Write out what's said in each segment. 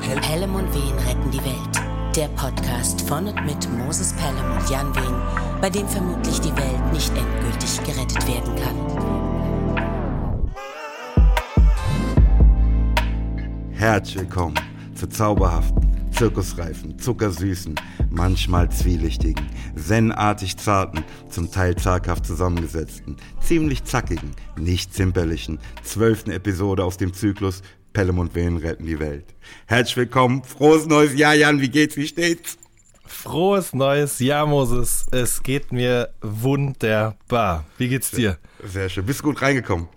Pelham und Wehen retten die Welt. Der Podcast von und mit Moses Pelham und Jan Wehen, bei dem vermutlich die Welt nicht endgültig gerettet werden kann. Herzlich willkommen zur zauberhaften, zirkusreifen, zuckersüßen, manchmal zwielichtigen, zenartig zarten, zum Teil zaghaft zusammengesetzten, ziemlich zackigen, nicht zimperlichen, zwölften Episode aus dem Zyklus Pelham und Wehen retten die Welt. Herzlich willkommen, frohes neues Jahr, Jan, wie geht's, wie steht's? Frohes neues Jahr, Moses. Es geht mir wunderbar. Wie geht's dir? Sehr schön. Bist du gut reingekommen?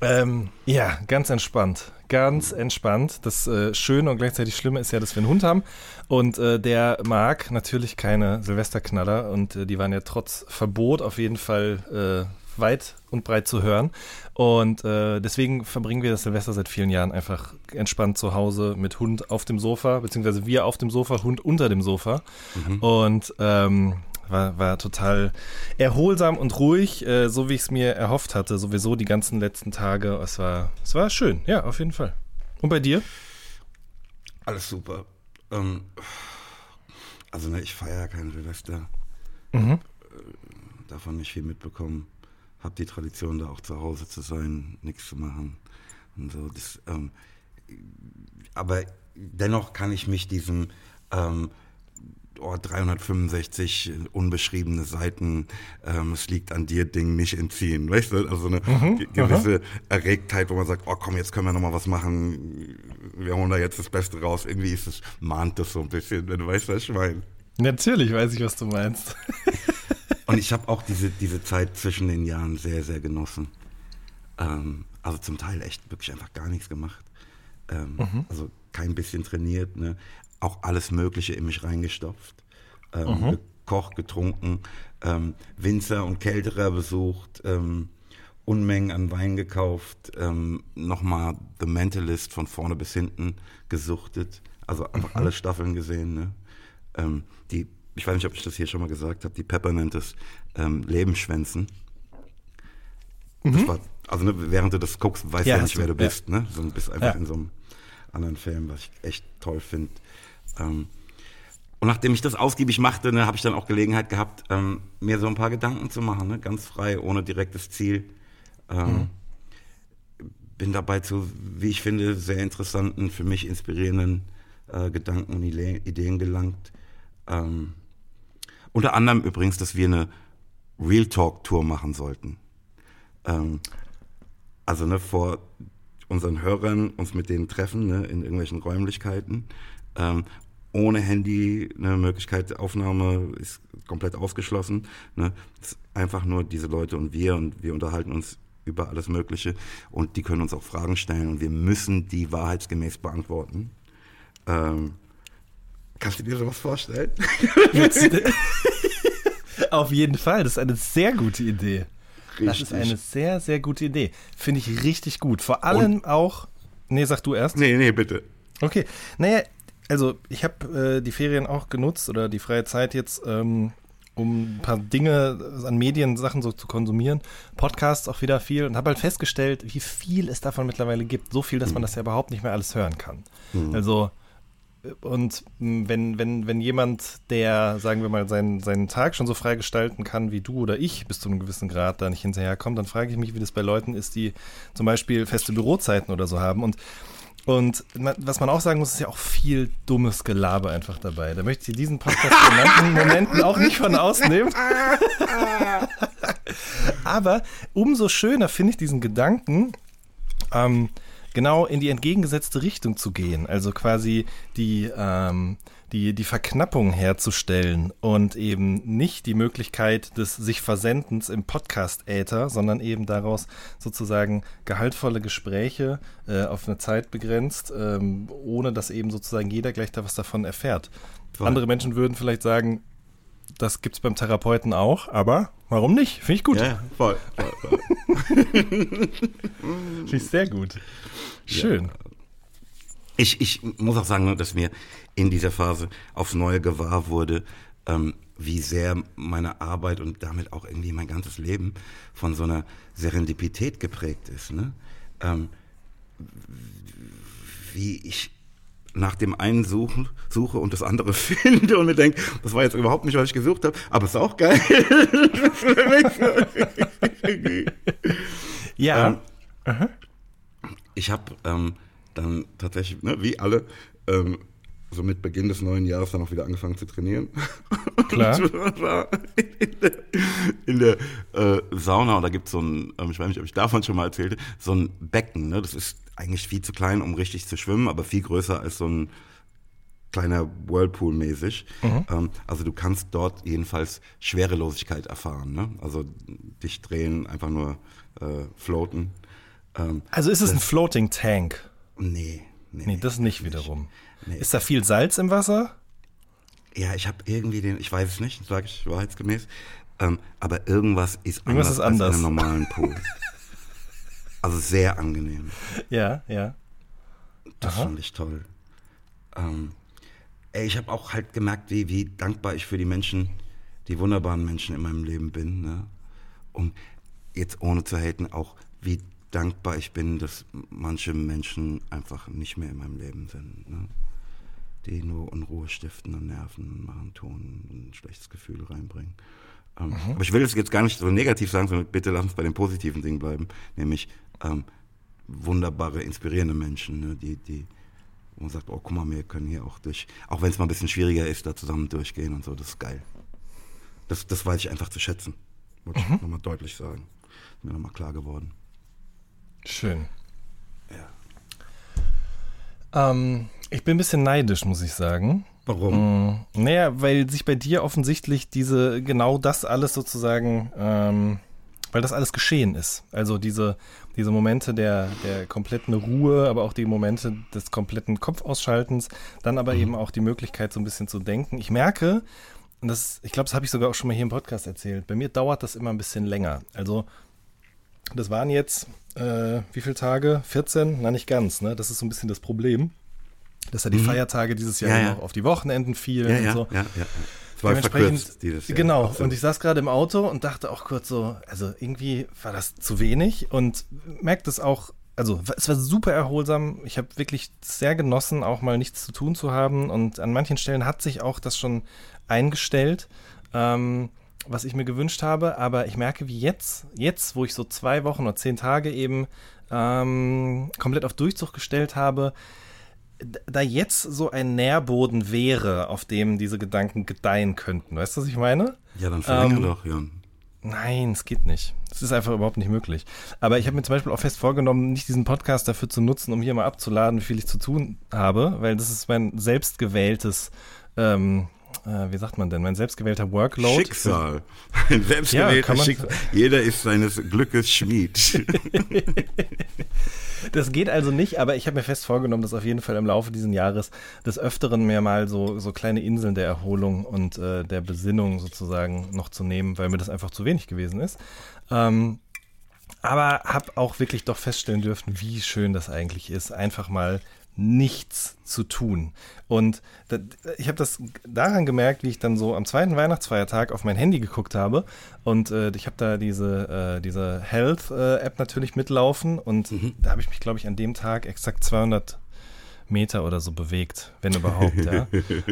Ähm, ja, ganz entspannt. Ganz entspannt. Das äh, Schöne und gleichzeitig Schlimme ist ja, dass wir einen Hund haben. Und äh, der mag natürlich keine Silvesterknaller. Und äh, die waren ja trotz Verbot auf jeden Fall äh, weit und breit zu hören. Und äh, deswegen verbringen wir das Silvester seit vielen Jahren einfach entspannt zu Hause mit Hund auf dem Sofa, beziehungsweise wir auf dem Sofa, Hund unter dem Sofa. Mhm. Und ähm, war, war total erholsam und ruhig, äh, so wie ich es mir erhofft hatte, sowieso die ganzen letzten Tage. Es war, es war schön, ja, auf jeden Fall. Und bei dir? Alles super. Ähm, also, ne, ich feiere kein Silvester. Mhm. Äh, davon nicht viel mitbekommen habe die Tradition, da auch zu Hause zu sein, nichts zu machen und so. Das, ähm, aber dennoch kann ich mich diesem ähm, oh, 365 unbeschriebene Seiten, ähm, es liegt an dir Ding nicht entziehen, weißt du? Also eine mhm, gewisse aha. Erregtheit, wo man sagt, oh komm, jetzt können wir noch mal was machen, wir holen da jetzt das Beste raus. Irgendwie ist es, mahnt das so ein bisschen, wenn du weißt, was ich meine. Natürlich weiß ich, was du meinst. Und ich habe auch diese, diese Zeit zwischen den Jahren sehr, sehr genossen. Ähm, also zum Teil echt wirklich einfach gar nichts gemacht. Ähm, mhm. Also kein bisschen trainiert, ne? auch alles Mögliche in mich reingestopft. Ähm, mhm. Gekocht, getrunken, ähm, Winzer und Kälterer besucht, ähm, Unmengen an Wein gekauft, ähm, nochmal The Mentalist von vorne bis hinten gesuchtet. Also einfach mhm. alle Staffeln gesehen. Ne? Ähm, die ich weiß nicht, ob ich das hier schon mal gesagt habe, die Pepper nennt es ähm, Lebensschwänzen. Mhm. Das war, also ne, während du das guckst, weißt ja, du nicht, wer du bist. Ja. Ne? So, du bist einfach ja. in so einem anderen Film, was ich echt toll finde. Ähm, und nachdem ich das ausgiebig machte, ne, habe ich dann auch Gelegenheit gehabt, ähm, mir so ein paar Gedanken zu machen, ne? ganz frei, ohne direktes Ziel. Ähm, mhm. Bin dabei zu, wie ich finde, sehr interessanten, für mich inspirierenden äh, Gedanken und Ideen gelangt. Ähm, unter anderem übrigens, dass wir eine Real Talk Tour machen sollten. Ähm, also ne, vor unseren Hörern uns mit denen treffen ne, in irgendwelchen Räumlichkeiten. Ähm, ohne Handy eine Möglichkeit Aufnahme ist komplett ausgeschlossen. Ne. einfach nur diese Leute und wir und wir unterhalten uns über alles Mögliche und die können uns auch Fragen stellen und wir müssen die wahrheitsgemäß beantworten. Ähm, Kannst du dir sowas vorstellen? Auf jeden Fall, das ist eine sehr gute Idee. Richtig. Das ist eine sehr, sehr gute Idee. Finde ich richtig gut. Vor allem Und? auch. Nee, sag du erst. Nee, nee, bitte. Okay. Naja, also ich habe äh, die Ferien auch genutzt oder die freie Zeit jetzt, ähm, um ein paar Dinge an Mediensachen so zu konsumieren. Podcasts auch wieder viel und habe halt festgestellt, wie viel es davon mittlerweile gibt. So viel, dass man hm. das ja überhaupt nicht mehr alles hören kann. Mhm. Also und wenn, wenn, wenn jemand, der, sagen wir mal, seinen, seinen Tag schon so frei gestalten kann wie du oder ich bis zu einem gewissen Grad da nicht hinterherkommt, dann frage ich mich, wie das bei Leuten ist, die zum Beispiel feste Bürozeiten oder so haben. Und, und was man auch sagen muss, ist ja auch viel dummes Gelaber einfach dabei. Da möchte ich diesen Podcast in manchen Momenten auch nicht von ausnehmen. Aber umso schöner finde ich diesen Gedanken, ähm, genau in die entgegengesetzte Richtung zu gehen. Also quasi die, ähm, die, die Verknappung herzustellen und eben nicht die Möglichkeit des sich Versendens im Podcast-Äther, sondern eben daraus sozusagen gehaltvolle Gespräche äh, auf eine Zeit begrenzt, ähm, ohne dass eben sozusagen jeder gleich da was davon erfährt. Voll. Andere Menschen würden vielleicht sagen, das gibt es beim Therapeuten auch, aber warum nicht? Finde ich gut. Ja, voll. voll, voll. Finde ich sehr gut. Schön. Ja. Ich, ich muss auch sagen, dass mir in dieser Phase aufs Neue gewahr wurde, ähm, wie sehr meine Arbeit und damit auch irgendwie mein ganzes Leben von so einer Serendipität geprägt ist. Ne? Ähm, wie ich nach dem einen suche, suche und das andere finde und mir denke, das war jetzt überhaupt nicht, was ich gesucht habe, aber es ist auch geil. ja. Ähm, ich habe ähm, dann tatsächlich, ne, wie alle, ähm, so mit Beginn des neuen Jahres dann auch wieder angefangen zu trainieren. Klar. in der, in der äh, Sauna, und da gibt es so ein, ähm, ich weiß nicht, ob ich davon schon mal erzählte, so ein Becken. Ne? Das ist eigentlich viel zu klein, um richtig zu schwimmen, aber viel größer als so ein kleiner Whirlpool mäßig. Mhm. Ähm, also du kannst dort jedenfalls Schwerelosigkeit erfahren. Ne? Also dich drehen, einfach nur äh, floaten. Ähm, also ist es ein Floating Tank? Nee. Nee, nee, das nicht wiederum. Nee. Ist da viel Salz im Wasser? Ja, ich habe irgendwie den, ich weiß es nicht, sage ich wahrheitsgemäß, ähm, aber irgendwas ist irgendwas anders, ist anders. als in einem normalen Pool. also sehr angenehm. Ja, ja. Das Aha. fand ich toll. Ähm, ey, ich habe auch halt gemerkt, wie, wie dankbar ich für die Menschen, die wunderbaren Menschen in meinem Leben bin. Ne? Und jetzt ohne zu haten, auch wie dankbar ich bin, dass manche Menschen einfach nicht mehr in meinem Leben sind. Ne? Die nur Unruhe stiften und nerven, machen, tun, ein schlechtes Gefühl reinbringen. Ähm, mhm. Aber ich will es jetzt gar nicht so negativ sagen, sondern bitte lass uns bei den positiven Dingen bleiben, nämlich ähm, wunderbare, inspirierende Menschen, ne? die, die, wo man sagt, oh, guck mal, wir können hier auch durch, auch wenn es mal ein bisschen schwieriger ist, da zusammen durchgehen und so, das ist geil. Das, das weiß ich einfach zu schätzen. Wollte mhm. ich nochmal deutlich sagen. Ist mir nochmal klar geworden. Schön. Ja. Ähm, ich bin ein bisschen neidisch, muss ich sagen. Warum? Mm, naja, weil sich bei dir offensichtlich diese, genau das alles sozusagen, ähm, weil das alles geschehen ist. Also diese, diese Momente der, der kompletten Ruhe, aber auch die Momente des kompletten Kopfausschaltens, dann aber mhm. eben auch die Möglichkeit, so ein bisschen zu denken. Ich merke, und das, ich glaube, das habe ich sogar auch schon mal hier im Podcast erzählt, bei mir dauert das immer ein bisschen länger. Also das waren jetzt, äh, wie viele Tage? 14? Na, nicht ganz, ne? Das ist so ein bisschen das Problem. Dass ja die mhm. Feiertage dieses Jahr ja, ja. noch auf die Wochenenden fielen ja, und so. Ja, ja, Es war verkürzt dieses Jahr. Genau, Absolut. und ich saß gerade im Auto und dachte auch kurz so, also irgendwie war das zu wenig und merkt es auch, also es war super erholsam. Ich habe wirklich sehr genossen, auch mal nichts zu tun zu haben und an manchen Stellen hat sich auch das schon eingestellt. Ähm, was ich mir gewünscht habe, aber ich merke, wie jetzt, jetzt, wo ich so zwei Wochen oder zehn Tage eben ähm, komplett auf Durchzug gestellt habe, da jetzt so ein Nährboden wäre, auf dem diese Gedanken gedeihen könnten. Weißt du, was ich meine? Ja, dann verlängere ähm, doch, Jan. Nein, es geht nicht. Es ist einfach überhaupt nicht möglich. Aber ich habe mir zum Beispiel auch fest vorgenommen, nicht diesen Podcast dafür zu nutzen, um hier mal abzuladen, wie viel ich zu tun habe, weil das ist mein selbstgewähltes ähm, äh, wie sagt man denn, mein selbstgewählter Workload. Schicksal. Ein selbstgewählter ja, Schicksal. Jeder ist seines Glückes Schmied. das geht also nicht, aber ich habe mir fest vorgenommen, dass auf jeden Fall im Laufe dieses Jahres des Öfteren mir mal so, so kleine Inseln der Erholung und äh, der Besinnung sozusagen noch zu nehmen, weil mir das einfach zu wenig gewesen ist. Ähm, aber habe auch wirklich doch feststellen dürfen, wie schön das eigentlich ist, einfach mal nichts zu tun. Und das, ich habe das daran gemerkt, wie ich dann so am zweiten Weihnachtsfeiertag auf mein Handy geguckt habe. Und äh, ich habe da diese, äh, diese Health-App natürlich mitlaufen. Und mhm. da habe ich mich, glaube ich, an dem Tag exakt 200 Meter oder so bewegt, wenn überhaupt, ja.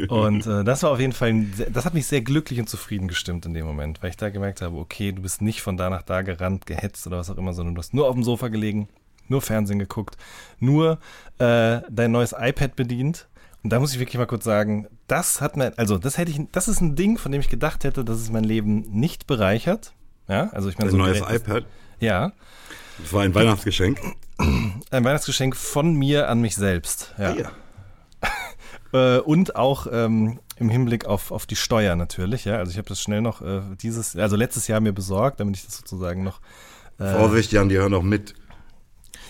Und äh, das war auf jeden Fall, das hat mich sehr glücklich und zufrieden gestimmt in dem Moment, weil ich da gemerkt habe, okay, du bist nicht von da nach da gerannt, gehetzt oder was auch immer, sondern du hast nur auf dem Sofa gelegen, nur Fernsehen geguckt, nur äh, dein neues iPad bedient. Und da muss ich wirklich mal kurz sagen, das hat mir, also das hätte ich, das ist ein Ding, von dem ich gedacht hätte, dass es mein Leben nicht bereichert. Ja, also ich meine, so neues iPad. Ja. Das war ein Weihnachtsgeschenk. Ein Weihnachtsgeschenk von mir an mich selbst. Ja. ja. äh, und auch ähm, im Hinblick auf, auf die Steuer natürlich. Ja, also ich habe das schnell noch äh, dieses, also letztes Jahr mir besorgt, damit ich das sozusagen noch. Äh, Vorsicht, Jan, die hören noch mit.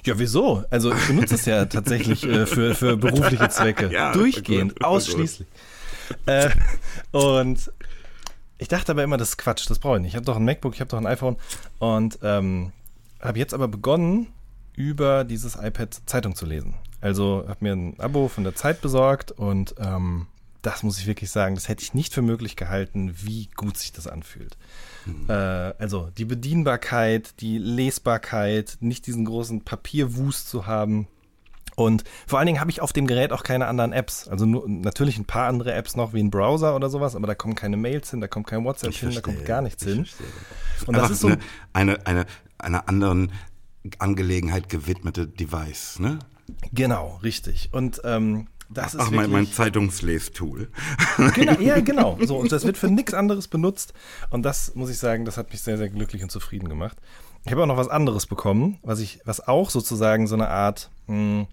Ja, wieso? Also ich benutze es ja tatsächlich äh, für, für berufliche Zwecke. Ja, Durchgehend, gut, ausschließlich. Äh, und ich dachte aber immer, das ist Quatsch, das brauche ich nicht. Ich habe doch ein MacBook, ich habe doch ein iPhone und ähm, habe jetzt aber begonnen, über dieses iPad Zeitung zu lesen. Also habe mir ein Abo von der Zeit besorgt und ähm, das muss ich wirklich sagen, das hätte ich nicht für möglich gehalten, wie gut sich das anfühlt. Mhm. Äh, also die Bedienbarkeit, die Lesbarkeit, nicht diesen großen Papierwust zu haben Und vor allen Dingen habe ich auf dem Gerät auch keine anderen Apps. Also nur, natürlich ein paar andere Apps noch wie ein Browser oder sowas, aber da kommen keine Mails hin, da kommt kein WhatsApp Ich hin, verstehe, da kommt gar nichts hin. verstehe. Und das Einfach ist so eine, eine, eine, einer anderen Angelegenheit gewidmete Device, ne? genau, richtig. Und ähm, das ist Ach, mein, mein Zeitungslestool. Genau, ja, genau. So, und das wird für nichts anderes benutzt. Und das muss ich sagen, das hat mich sehr, sehr glücklich und zufrieden gemacht. Ich habe auch noch was anderes bekommen, was ich, was auch sozusagen so eine Art, mh,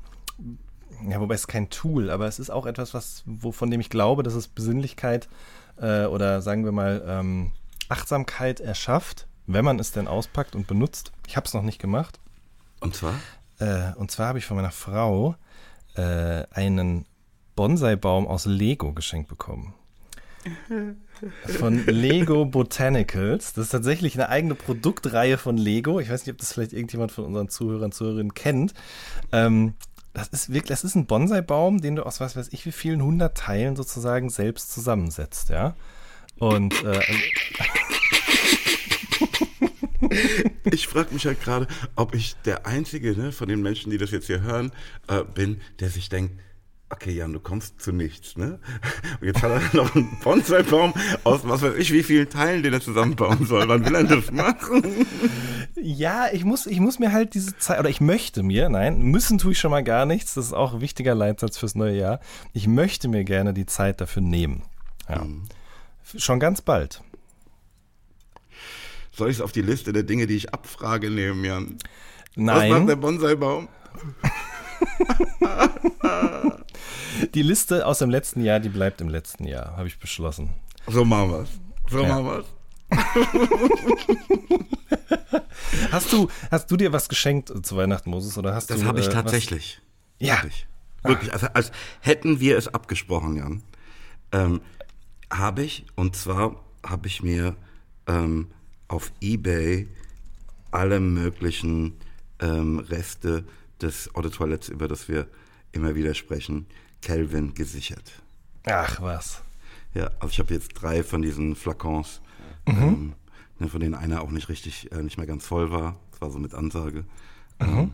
ja, wobei es kein Tool, aber es ist auch etwas, was, wo, von dem ich glaube, dass es Besinnlichkeit äh, oder sagen wir mal ähm, Achtsamkeit erschafft, wenn man es denn auspackt und benutzt. Ich habe es noch nicht gemacht. Und zwar? Äh, und zwar habe ich von meiner Frau äh, einen Bonsai-Baum aus Lego geschenkt bekommen. Von Lego Botanicals. Das ist tatsächlich eine eigene Produktreihe von Lego. Ich weiß nicht, ob das vielleicht irgendjemand von unseren Zuhörern und Zuhörerinnen kennt. Ähm, das ist wirklich, das ist ein Bonsai-Baum, den du aus was weiß ich wie vielen hundert Teilen sozusagen selbst zusammensetzt, ja. Und äh, Ich frage mich halt gerade, ob ich der Einzige ne, von den Menschen, die das jetzt hier hören, äh, bin, der sich denkt, okay, Jan, du kommst zu nichts, ne? Und jetzt hat er noch einen Bonsai-Baum aus was weiß ich wie vielen Teilen, den er zusammenbauen soll. Wann will er das machen? Ja, ich muss, ich muss mir halt diese Zeit, oder ich möchte mir, nein, müssen tue ich schon mal gar nichts, das ist auch ein wichtiger Leitsatz fürs neue Jahr. Ich möchte mir gerne die Zeit dafür nehmen. Ja. Schon ganz bald. Soll ich es auf die Liste der Dinge, die ich abfrage, nehmen, Jan? Was macht der Nein, Bonsai-Baum? die Liste aus dem letzten Jahr, die bleibt im letzten Jahr, habe ich beschlossen. So machen wir's. So Ja. machen wir's. Hast du, hast du dir was geschenkt zu Weihnachten, Moses, oder hast Das habe ich äh, was- tatsächlich. Ja. Wirklich. Wirklich. Also, als hätten wir es abgesprochen, Jan. Ähm, habe ich, und zwar habe ich mir ähm, auf Ebay alle möglichen ähm, Reste des Eau de Toilettes, über das wir immer wieder sprechen, Kelvin gesichert. Ach was. Ja, also ich habe jetzt drei von diesen Flakons, ähm, ne, von denen einer auch nicht richtig, äh, nicht mehr ganz voll war. Das war so mit Ansage. Ähm,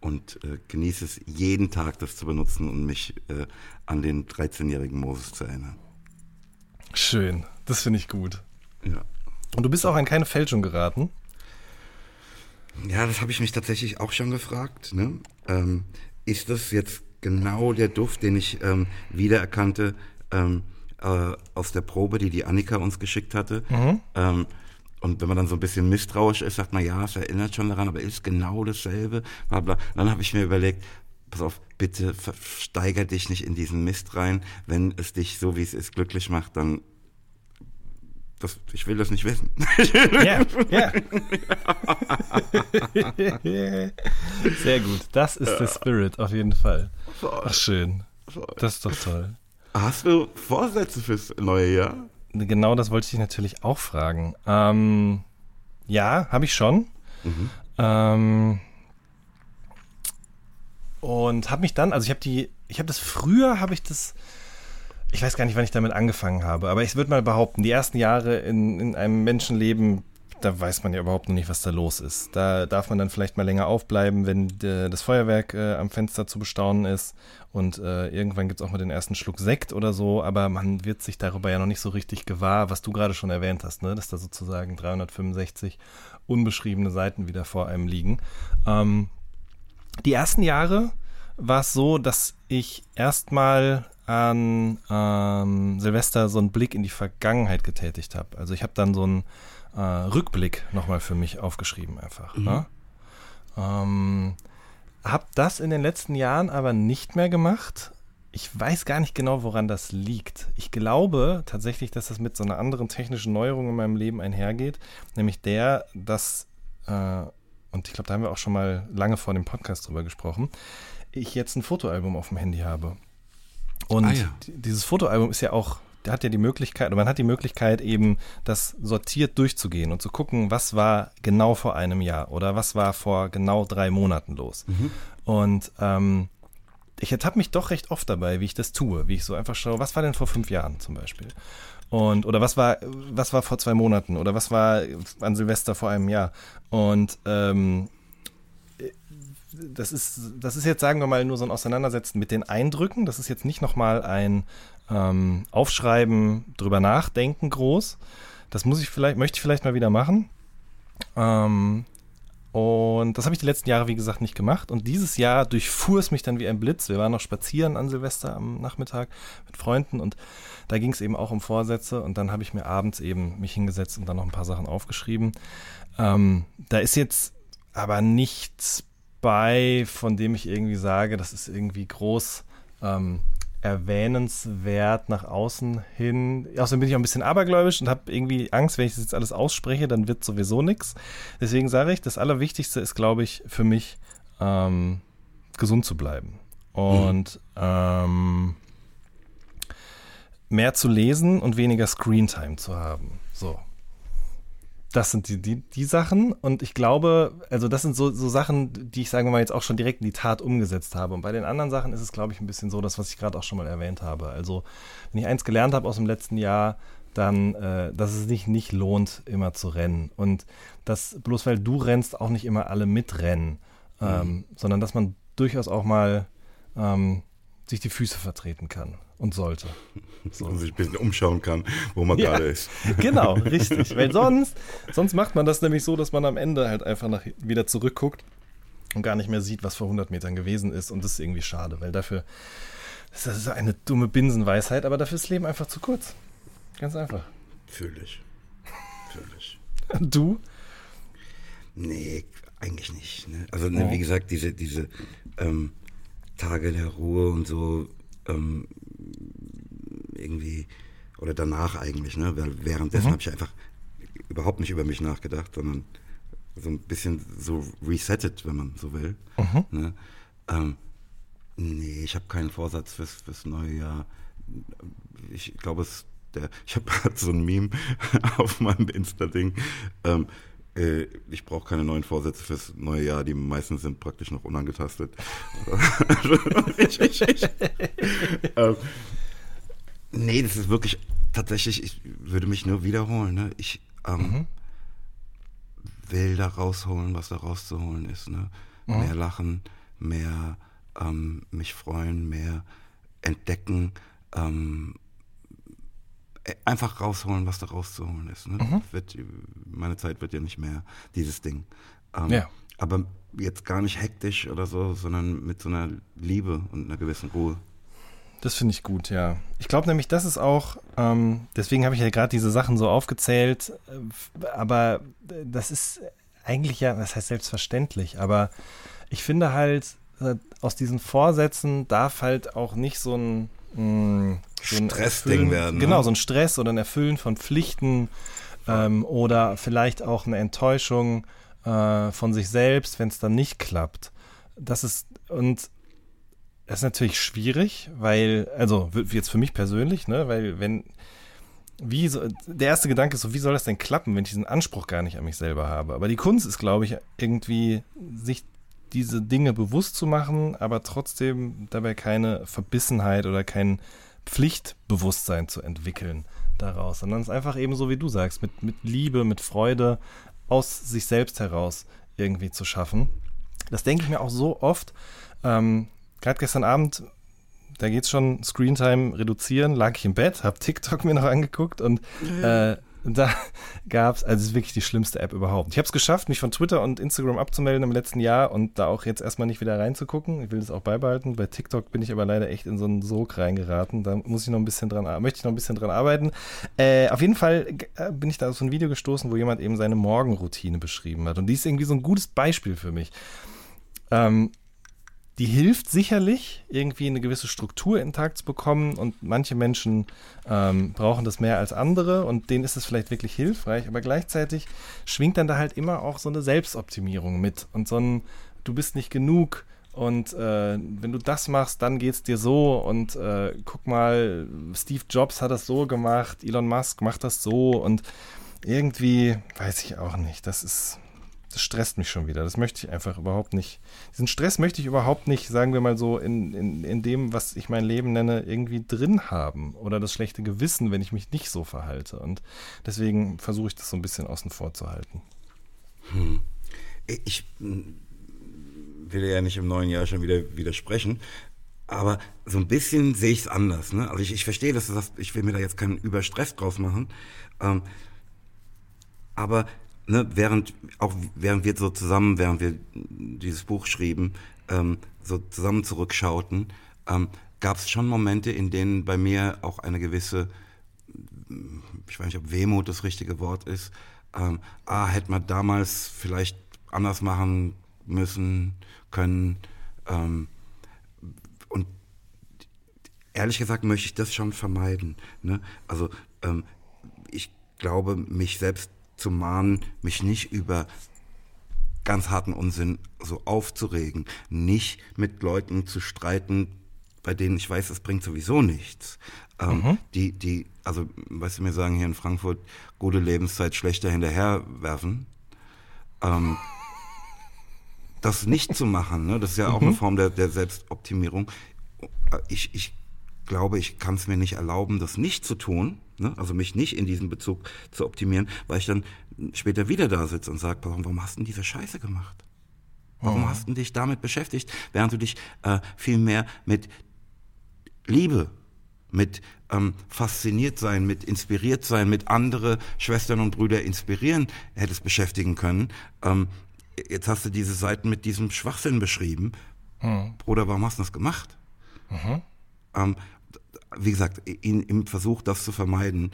und äh, genieße es jeden Tag, das zu benutzen und mich äh, an den 13-jährigen Moses zu erinnern. Schön. Das finde ich gut. Ja. Und du bist auch in keine Fälschung geraten. Ja, das habe ich mich tatsächlich auch schon gefragt. Ne? Ähm, ist das jetzt genau der Duft, den ich ähm, wiedererkannte ähm, äh, aus der Probe, die die Annika uns geschickt hatte? Ähm, und wenn man dann so ein bisschen misstrauisch ist, sagt man, ja, es erinnert schon daran, aber ist genau dasselbe. Bla bla. Dann habe ich mir überlegt, pass auf, bitte steiger dich nicht in diesen Mist rein. Wenn es dich so, wie es ist, glücklich macht, dann das, ich will das nicht wissen. Ja, ja. Sehr gut. Das ist der Spirit, auf jeden Fall. Ach, schön. Das ist doch toll. Hast du Vorsätze fürs neue Jahr? Genau das wollte ich dich natürlich auch fragen. Ähm, ja, habe ich schon. Ähm, und habe mich dann, also ich habe die, ich habe das früher, habe ich das, ich weiß gar nicht, wann ich damit angefangen habe, aber ich würde mal behaupten, die ersten Jahre in, in einem Menschenleben, da weiß man ja überhaupt noch nicht, was da los ist. Da darf man dann vielleicht mal länger aufbleiben, wenn äh, das Feuerwerk äh, am Fenster zu bestaunen ist. Und äh, irgendwann gibt es auch mal den ersten Schluck Sekt oder so, aber man wird sich darüber ja noch nicht so richtig gewahr, was du gerade schon erwähnt hast, ne? dass da sozusagen 365 unbeschriebene Seiten wieder vor einem liegen. Ähm, die ersten Jahre war es so, dass ich erstmal an ähm, Silvester so einen Blick in die Vergangenheit getätigt habe. Also ich habe dann so einen äh, Rückblick nochmal für mich aufgeschrieben einfach. Ne? Ähm, hab das in den letzten Jahren aber nicht mehr gemacht. Ich weiß gar nicht genau, woran das liegt. Ich glaube tatsächlich, dass das mit so einer anderen technischen Neuerung in meinem Leben einhergeht, nämlich der, dass, äh, und ich glaube, da haben wir auch schon mal lange vor dem Podcast drüber gesprochen, ich jetzt ein Fotoalbum auf dem Handy habe. Und Ah, ja. die- dieses Fotoalbum ist ja auch, der hat ja die Möglichkeit, oder man hat die Möglichkeit eben, das sortiert durchzugehen und zu gucken, was war genau vor einem Jahr oder was war vor genau drei Monaten los. Und ähm, ich ertappe mich doch recht oft dabei, wie ich das tue, wie ich so einfach schaue, was war denn vor fünf Jahren zum Beispiel? Und, oder was war, was war vor zwei Monaten? Oder was war an Silvester vor einem Jahr? Und ähm, das ist, das ist jetzt, sagen wir mal, nur so ein Auseinandersetzen mit den Eindrücken. Das ist jetzt nicht nochmal ein ähm, Aufschreiben, drüber nachdenken groß. Das muss ich vielleicht, möchte ich vielleicht mal wieder machen. Ähm, und das habe ich die letzten Jahre, wie gesagt, nicht gemacht. Und dieses Jahr durchfuhr es mich dann wie ein Blitz. Wir waren noch spazieren an Silvester am Nachmittag mit Freunden und da ging es eben auch um Vorsätze. Und dann habe ich mir abends eben mich hingesetzt und dann noch ein paar Sachen aufgeschrieben. Ähm, da ist jetzt aber nichts bei, von dem ich irgendwie sage, das ist irgendwie groß ähm, erwähnenswert nach außen hin. Außerdem bin ich auch ein bisschen abergläubisch und habe irgendwie Angst, wenn ich das jetzt alles ausspreche, dann wird sowieso nichts. Deswegen sage ich, das Allerwichtigste ist, glaube ich, für mich, ähm, gesund zu bleiben. Und mhm. ähm, mehr zu lesen und weniger Screentime zu haben. So das sind die, die, die Sachen. Und ich glaube, also das sind so, so Sachen, die ich, sagen wir mal, jetzt auch schon direkt in die Tat umgesetzt habe. Und bei den anderen Sachen ist es, glaube ich, ein bisschen so, das, was ich gerade auch schon mal erwähnt habe. Also, wenn ich eins gelernt habe aus dem letzten Jahr, dann, äh, dass es sich nicht lohnt, immer zu rennen. Und dass bloß weil du rennst, auch nicht immer alle mitrennen. Mhm. Ähm, sondern dass man durchaus auch mal ähm, sich die Füße vertreten kann und sollte. So. Und sich ein bisschen umschauen kann, wo man ja, gerade ist. Genau, richtig. Weil sonst, sonst macht man das nämlich so, dass man am Ende halt einfach nach, wieder zurückguckt und gar nicht mehr sieht, was vor 100 Metern gewesen ist. Und das ist irgendwie schade, weil dafür, das ist eine dumme Binsenweisheit, aber dafür ist das Leben einfach zu kurz. Ganz einfach. Fühle ich. Fühle ich. Du? Nee, eigentlich nicht. Ne? Also, ne, wie gesagt, diese, diese ähm, Tage der Ruhe und so, ähm, irgendwie, oder danach eigentlich, ne? Weil währenddessen mhm. habe ich einfach überhaupt nicht über mich nachgedacht, sondern so ein bisschen so resettet, wenn man so will. Mhm. Ne? Ähm, nee, ich habe keinen Vorsatz fürs, fürs neue Jahr. Ich glaube, es der, ich habe gerade so ein Meme auf meinem Insta-Ding. Ähm, äh, ich brauche keine neuen Vorsätze fürs neue Jahr. Die meisten sind praktisch noch unangetastet. ähm, nee, das ist wirklich tatsächlich, ich würde mich nur wiederholen. Ne? Ich ähm, mhm. will da rausholen, was da rauszuholen ist. Ne? Mhm. Mehr lachen, mehr ähm, mich freuen, mehr entdecken. Ähm, äh, einfach rausholen, was da rauszuholen ist. Ne? Mhm. Wird, meine Zeit wird ja nicht mehr dieses Ding. Ähm, ja. Aber jetzt gar nicht hektisch oder so, sondern mit so einer Liebe und einer gewissen Ruhe. Das finde ich gut, ja. Ich glaube nämlich, das ist auch, ähm, deswegen habe ich ja gerade diese Sachen so aufgezählt, äh, aber das ist eigentlich ja, das heißt selbstverständlich, aber ich finde halt, äh, aus diesen Vorsätzen darf halt auch nicht so ein, mh, mm, so ein Stressding werden. Ne? Genau, so ein Stress oder ein Erfüllen von Pflichten ähm, oder vielleicht auch eine Enttäuschung äh, von sich selbst, wenn es dann nicht klappt. Das ist, und das ist natürlich schwierig, weil, also jetzt für mich persönlich, ne, weil wenn, wie so, der erste Gedanke ist so, wie soll das denn klappen, wenn ich diesen Anspruch gar nicht an mich selber habe? Aber die Kunst ist, glaube ich, irgendwie sich diese Dinge bewusst zu machen, aber trotzdem dabei keine Verbissenheit oder kein Pflichtbewusstsein zu entwickeln daraus, sondern es einfach eben so, wie du sagst, mit, mit Liebe, mit Freude aus sich selbst heraus irgendwie zu schaffen. Das denke ich mir auch so oft. Ähm, Gerade gestern Abend, da geht es schon Screentime reduzieren, lag ich im Bett, habe TikTok mir noch angeguckt und äh, da gab es, also es ist wirklich die schlimmste App überhaupt. Ich habe es geschafft, mich von Twitter und Instagram abzumelden im letzten Jahr und da auch jetzt erstmal nicht wieder reinzugucken. Ich will das auch beibehalten. Bei TikTok bin ich aber leider echt in so einen Sog reingeraten. Da muss ich noch ein bisschen dran, möchte ich noch ein bisschen dran arbeiten. Äh, auf jeden Fall äh, bin ich da auf so ein Video gestoßen, wo jemand eben seine Morgenroutine beschrieben hat. Und die ist irgendwie so ein gutes Beispiel für mich. Ähm, die hilft sicherlich, irgendwie eine gewisse Struktur in den Tag zu bekommen. Und manche Menschen ähm, brauchen das mehr als andere und denen ist es vielleicht wirklich hilfreich, aber gleichzeitig schwingt dann da halt immer auch so eine Selbstoptimierung mit und so ein, du bist nicht genug und äh, wenn du das machst, dann geht's dir so und äh, guck mal, Steve Jobs hat das so gemacht, Elon Musk macht das so und irgendwie weiß ich auch nicht, das ist das stresst mich schon wieder. Das möchte ich einfach überhaupt nicht. Diesen Stress möchte ich überhaupt nicht, sagen wir mal so, in, in, in dem, was ich mein Leben nenne, irgendwie drin haben. Oder das schlechte Gewissen, wenn ich mich nicht so verhalte. Und deswegen versuche ich das so ein bisschen außen vor zu halten. Hm. Ich will ja nicht im neuen Jahr schon wieder widersprechen. Aber so ein bisschen sehe ich es anders. Ne? Also ich, ich verstehe, dass du sagst, ich will mir da jetzt keinen Überstress draus machen. Ähm, aber ne, während auch während wir so zusammen, während wir dieses Buch schrieben, ähm, so zusammen zurückschauten, ähm, gab es schon Momente, in denen bei mir auch eine gewisse, ich weiß nicht, ob Wehmut das richtige Wort ist, ähm, ah, hätte man damals vielleicht anders machen müssen, können. Ähm, und ehrlich gesagt möchte ich das schon vermeiden. Ne? Also ähm, ich glaube, mich selbst zu mahnen, mich nicht über ganz harten Unsinn so aufzuregen, nicht mit Leuten zu streiten, bei denen ich weiß, es bringt sowieso nichts. Ähm, mhm. Die, die, also, weißt du, mir sagen hier in Frankfurt, gute Lebenszeit schlechter hinterherwerfen. Ähm, das nicht zu machen, ne, das ist ja auch mhm. eine Form der, der Selbstoptimierung. Ich, ich glaube, ich kann es mir nicht erlauben, das nicht zu tun, ne? also mich nicht in diesem Bezug zu optimieren, weil ich dann später wieder da sitze und sage, warum, hast du denn diese Scheiße gemacht? Warum mhm. hast du dich damit beschäftigt, während du dich äh, viel mehr mit Liebe, mit ähm, fasziniert sein, mit inspiriert sein, mit andere Schwestern und Brüder inspirieren hättest beschäftigen können. Ähm, jetzt hast du diese Seiten mit diesem Schwachsinn beschrieben. Mhm. Bruder, warum hast du das gemacht? Mhm. Ähm, wie gesagt, in, im Versuch, das zu vermeiden,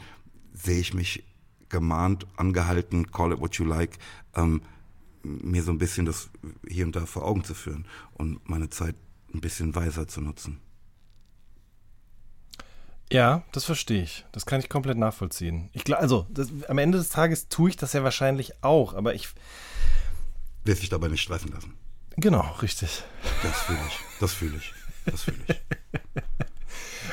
sehe ich mich gemahnt, angehalten, call it what you like, ähm, mir so ein bisschen das hier und da vor Augen zu führen und meine Zeit ein bisschen weiser zu nutzen. Ja, das verstehe ich. Das kann ich komplett nachvollziehen. Ich glaube, also das, am Ende des Tages tue ich das ja wahrscheinlich auch, aber ich will sich dabei nicht stressen lassen. Genau, richtig. Das fühle ich. Das fühle ich. Das fühle ich.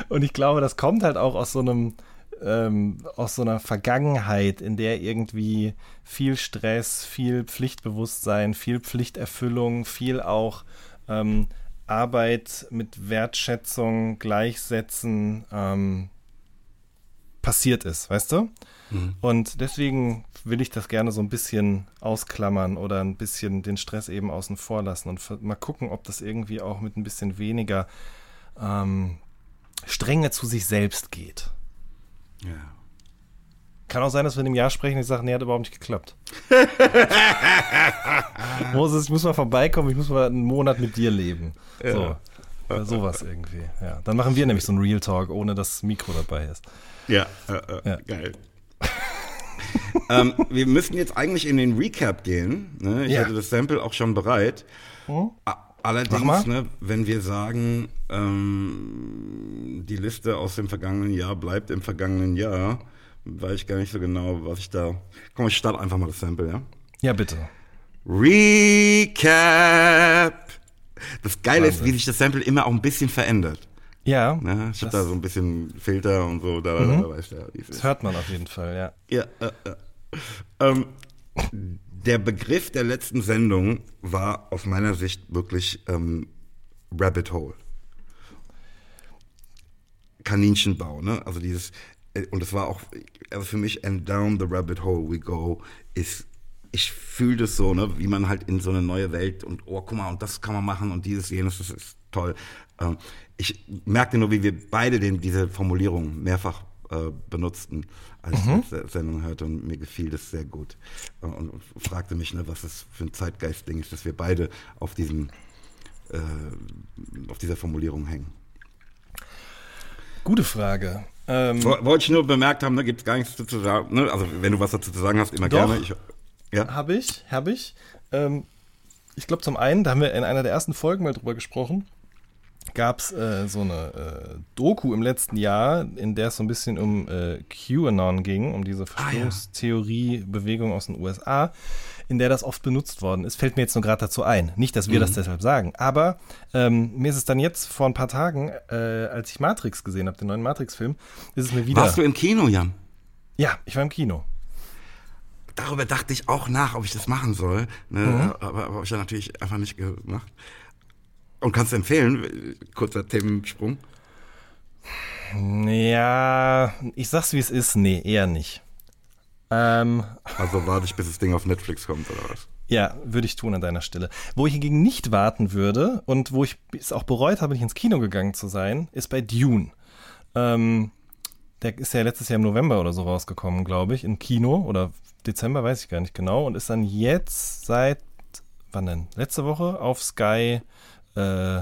Und ich glaube, das kommt halt auch aus so einem ähm, aus so einer Vergangenheit, in der irgendwie viel Stress, viel Pflichtbewusstsein, viel Pflichterfüllung, viel auch ähm, Arbeit mit Wertschätzung gleichsetzen ähm, passiert ist, weißt du? Mhm. Und deswegen will ich das gerne so ein bisschen ausklammern oder ein bisschen den Stress eben außen vor lassen und mal gucken, ob das irgendwie auch mit ein bisschen weniger ähm, Strenge zu sich selbst geht. Ja. Kann auch sein, dass wir in einem Jahr sprechen und ich sage, nee, hat überhaupt nicht geklappt. Moses, ich muss mal vorbeikommen, ich muss mal einen Monat mit dir leben. Ja. So. Oder sowas irgendwie. Ja. Dann machen wir nämlich so einen Real Talk, ohne dass Mikro dabei ist. Ja, äh, äh, ja. geil. ähm, wir müssten jetzt eigentlich in den Recap gehen. Ne? Ich ja. hatte das Sample auch schon bereit. Hm? Allerdings, ne, wenn wir sagen, ähm, die Liste aus dem vergangenen Jahr bleibt im vergangenen Jahr, weiß ich gar nicht so genau, was ich da. Komm, ich starte einfach mal das Sample, ja? Ja, bitte. Recap! Das Geile Wahnsinn. ist, wie sich das Sample immer auch ein bisschen verändert. Ja. Ne? Ich habe da so ein bisschen Filter und so, da, mhm. da weiß ja, wie es Das hört man auf jeden Fall, ja. Ja, äh, äh. Ähm, der Begriff der letzten Sendung war aus meiner Sicht wirklich ähm, Rabbit Hole. Kaninchenbau, ne? Also dieses, äh, und es war auch, also für mich, and down the rabbit hole we go, ist, ich fühle das so, ne, wie man halt in so eine neue Welt und, oh, guck mal, und das kann man machen und dieses, jenes, das ist toll. Ähm, ich merkte nur, wie wir beide den, diese Formulierung mehrfach äh, benutzten, als mhm. ich die Sendung hörte und mir gefiel das sehr gut. Äh, und, fragte mich, ne, was das für ein Zeitgeistding ist, dass wir beide auf diesem, äh, auf dieser Formulierung hängen. Gute Frage. Ähm, Wollte ich nur bemerkt haben, da ne, gibt es gar nichts zu sagen. Ne? Also wenn du was dazu zu sagen hast, immer doch, gerne. Ich, ja. Habe ich, habe ich. Ähm, ich glaube zum einen, da haben wir in einer der ersten Folgen mal drüber gesprochen, gab es äh, so eine äh, Doku im letzten Jahr, in der es so ein bisschen um äh, QAnon ging, um diese Verschwörungstheorie-Bewegung aus den USA, in der das oft benutzt worden ist. Fällt mir jetzt nur gerade dazu ein. Nicht, dass wir mhm. das deshalb sagen, aber ähm, mir ist es dann jetzt vor ein paar Tagen, äh, als ich Matrix gesehen habe, den neuen Matrix-Film, ist es mir wieder. Warst du im Kino, Jan? Ja, ich war im Kino darüber dachte ich auch nach, ob ich das machen soll. Ne? Mhm. Aber, aber habe ich ja natürlich einfach nicht gemacht. Und kannst du empfehlen, kurzer Themensprung? Ja, ich sag's wie es ist, nee, eher nicht. Ähm, also warte ich, bis das Ding auf Netflix kommt, oder was? Ja, würde ich tun an deiner Stelle. Wo ich hingegen nicht warten würde und wo ich es auch bereut habe, nicht ins Kino gegangen zu sein, ist bei Dune. Ähm, der ist ja letztes Jahr im November oder so rausgekommen, glaube ich, im Kino oder Dezember, weiß ich gar nicht genau, und ist dann jetzt seit, wann denn? Letzte Woche auf Sky äh,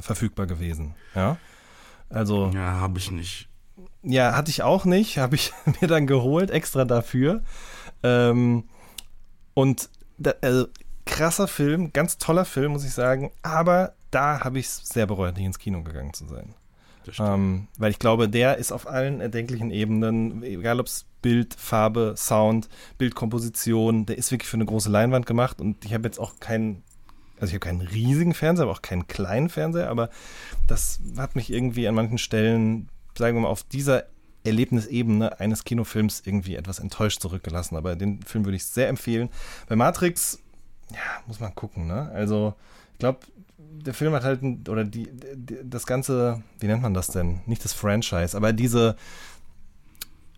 verfügbar gewesen. Ja. Also. Ja, habe ich nicht. Ja, hatte ich auch nicht, habe ich mir dann geholt, extra dafür. Ähm, und da, also, krasser Film, ganz toller Film, muss ich sagen, aber da habe ich es sehr bereut, nicht ins Kino gegangen zu sein. Ähm, weil ich glaube, der ist auf allen erdenklichen Ebenen, egal ob es Bild, Farbe, Sound, Bildkomposition, der ist wirklich für eine große Leinwand gemacht und ich habe jetzt auch keinen, also ich habe keinen riesigen Fernseher, aber auch keinen kleinen Fernseher, aber das hat mich irgendwie an manchen Stellen, sagen wir mal, auf dieser Erlebnisebene eines Kinofilms irgendwie etwas enttäuscht zurückgelassen. Aber den Film würde ich sehr empfehlen. Bei Matrix, ja, muss man gucken, ne? Also, ich glaube, der Film hat halt, oder die, die, das ganze, wie nennt man das denn? Nicht das Franchise, aber diese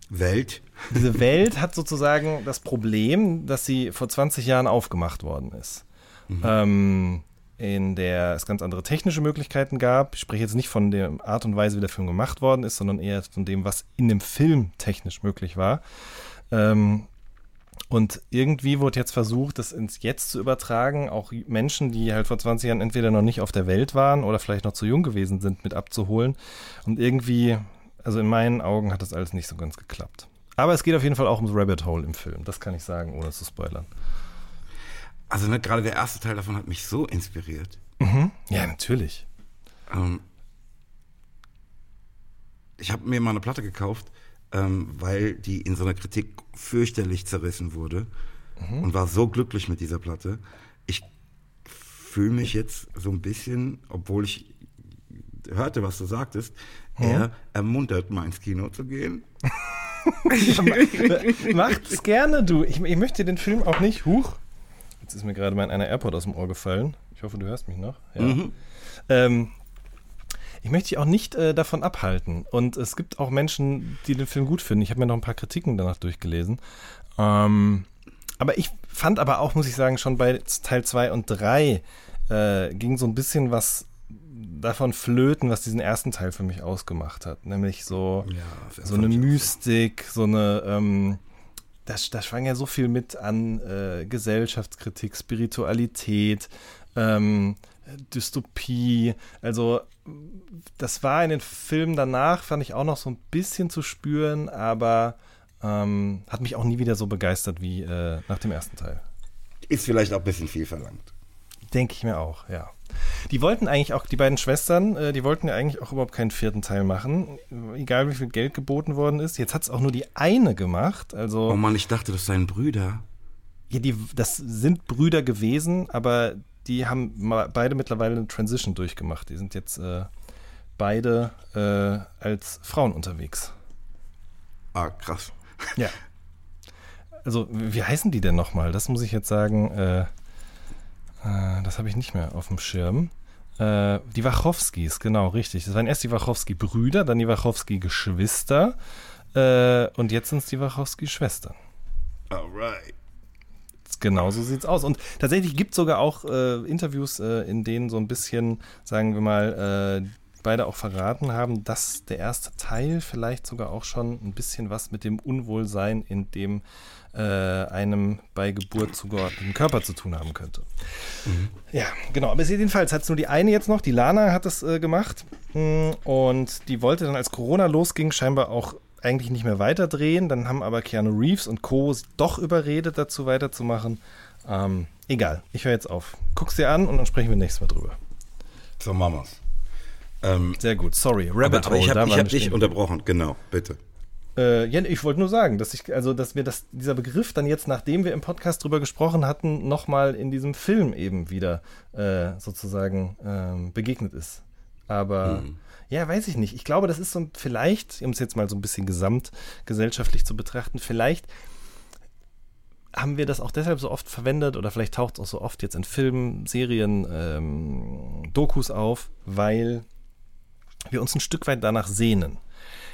Welt. Diese Welt hat sozusagen das Problem, dass sie vor 20 Jahren aufgemacht worden ist. Mhm. Ähm, in der es ganz andere technische Möglichkeiten gab. Ich spreche jetzt nicht von der Art und Weise, wie der Film gemacht worden ist, sondern eher von dem, was in dem Film technisch möglich war. Ähm, und irgendwie wurde jetzt versucht, das ins Jetzt zu übertragen, auch Menschen, die halt vor 20 Jahren entweder noch nicht auf der Welt waren oder vielleicht noch zu jung gewesen sind, mit abzuholen. Und irgendwie, also in meinen Augen hat das alles nicht so ganz geklappt. Aber es geht auf jeden Fall auch ums Rabbit Hole im Film, das kann ich sagen, ohne zu spoilern. Also ne, gerade der erste Teil davon hat mich so inspiriert. Mhm. Ja, natürlich. Ähm, ich habe mir mal eine Platte gekauft, ähm, weil die in so einer Kritik fürchterlich zerrissen wurde mhm. und war so glücklich mit dieser Platte. Ich fühle mich jetzt so ein bisschen, obwohl ich hörte, was du sagtest, mhm. eher ermuntert, mal ins Kino zu gehen. Macht es gerne, du. Ich, ich möchte den Film auch nicht. Huch. Jetzt ist mir gerade mein einer AirPod aus dem Ohr gefallen. Ich hoffe, du hörst mich noch. Ja. Mhm. Ähm, ich möchte dich auch nicht äh, davon abhalten. Und es gibt auch Menschen, die den Film gut finden. Ich habe mir noch ein paar Kritiken danach durchgelesen. Ähm, aber ich fand aber auch, muss ich sagen, schon bei Teil 2 und 3 äh, ging so ein bisschen was davon flöten, was diesen ersten Teil für mich ausgemacht hat. Nämlich so, ja, so eine Mystik, so eine. Ähm, das, da schwang ja so viel mit an äh, Gesellschaftskritik, Spiritualität, ähm, Dystopie. Also das war in den Filmen danach, fand ich auch noch so ein bisschen zu spüren, aber ähm, hat mich auch nie wieder so begeistert wie äh, nach dem ersten Teil. Ist vielleicht auch ein bisschen viel verlangt. Denke ich mir auch, ja. Die wollten eigentlich auch, die beiden Schwestern, äh, die wollten ja eigentlich auch überhaupt keinen vierten Teil machen, egal wie viel Geld geboten worden ist. Jetzt hat es auch nur die eine gemacht. Also, oh Mann, ich dachte, das seien Brüder. Ja, die, das sind Brüder gewesen, aber die haben beide mittlerweile eine Transition durchgemacht. Die sind jetzt äh, beide äh, als Frauen unterwegs. Ah, krass. Ja. Also, wie heißen die denn nochmal? Das muss ich jetzt sagen. Äh, äh, das habe ich nicht mehr auf dem Schirm. Äh, die Wachowskis, genau, richtig. Das waren erst die Wachowski-Brüder, dann die Wachowski-Geschwister äh, und jetzt sind es die Wachowski-Schwestern. Alright. Genau so sieht es aus. Und tatsächlich gibt es sogar auch äh, Interviews, äh, in denen so ein bisschen, sagen wir mal, beide auch verraten haben, dass der erste Teil vielleicht sogar auch schon ein bisschen was mit dem Unwohlsein in dem äh, einem bei Geburt zugeordneten Körper zu tun haben könnte. Mhm. Ja, genau. Aber jedenfalls hat es nur die eine jetzt noch, die Lana hat das äh, gemacht. Mm, und die wollte dann, als Corona losging, scheinbar auch eigentlich nicht mehr weiterdrehen. Dann haben aber Keanu Reeves und Co. doch überredet, dazu weiterzumachen. Ähm, egal, ich höre jetzt auf. Guck's dir an und dann sprechen wir nächstes Mal drüber. So Mamas. Ähm, Sehr gut, sorry. Rabbit aber, aber Hole, ich habe hab dich unterbrochen, genau, bitte. Äh, ja, ich wollte nur sagen, dass ich, also, dass mir das, dieser Begriff dann jetzt, nachdem wir im Podcast drüber gesprochen hatten, nochmal in diesem Film eben wieder äh, sozusagen äh, begegnet ist. Aber mhm. ja, weiß ich nicht. Ich glaube, das ist so vielleicht, um es jetzt mal so ein bisschen gesamtgesellschaftlich zu betrachten, vielleicht haben wir das auch deshalb so oft verwendet oder vielleicht taucht es auch so oft jetzt in Filmen, Serien, ähm, Dokus auf, weil wir uns ein Stück weit danach sehnen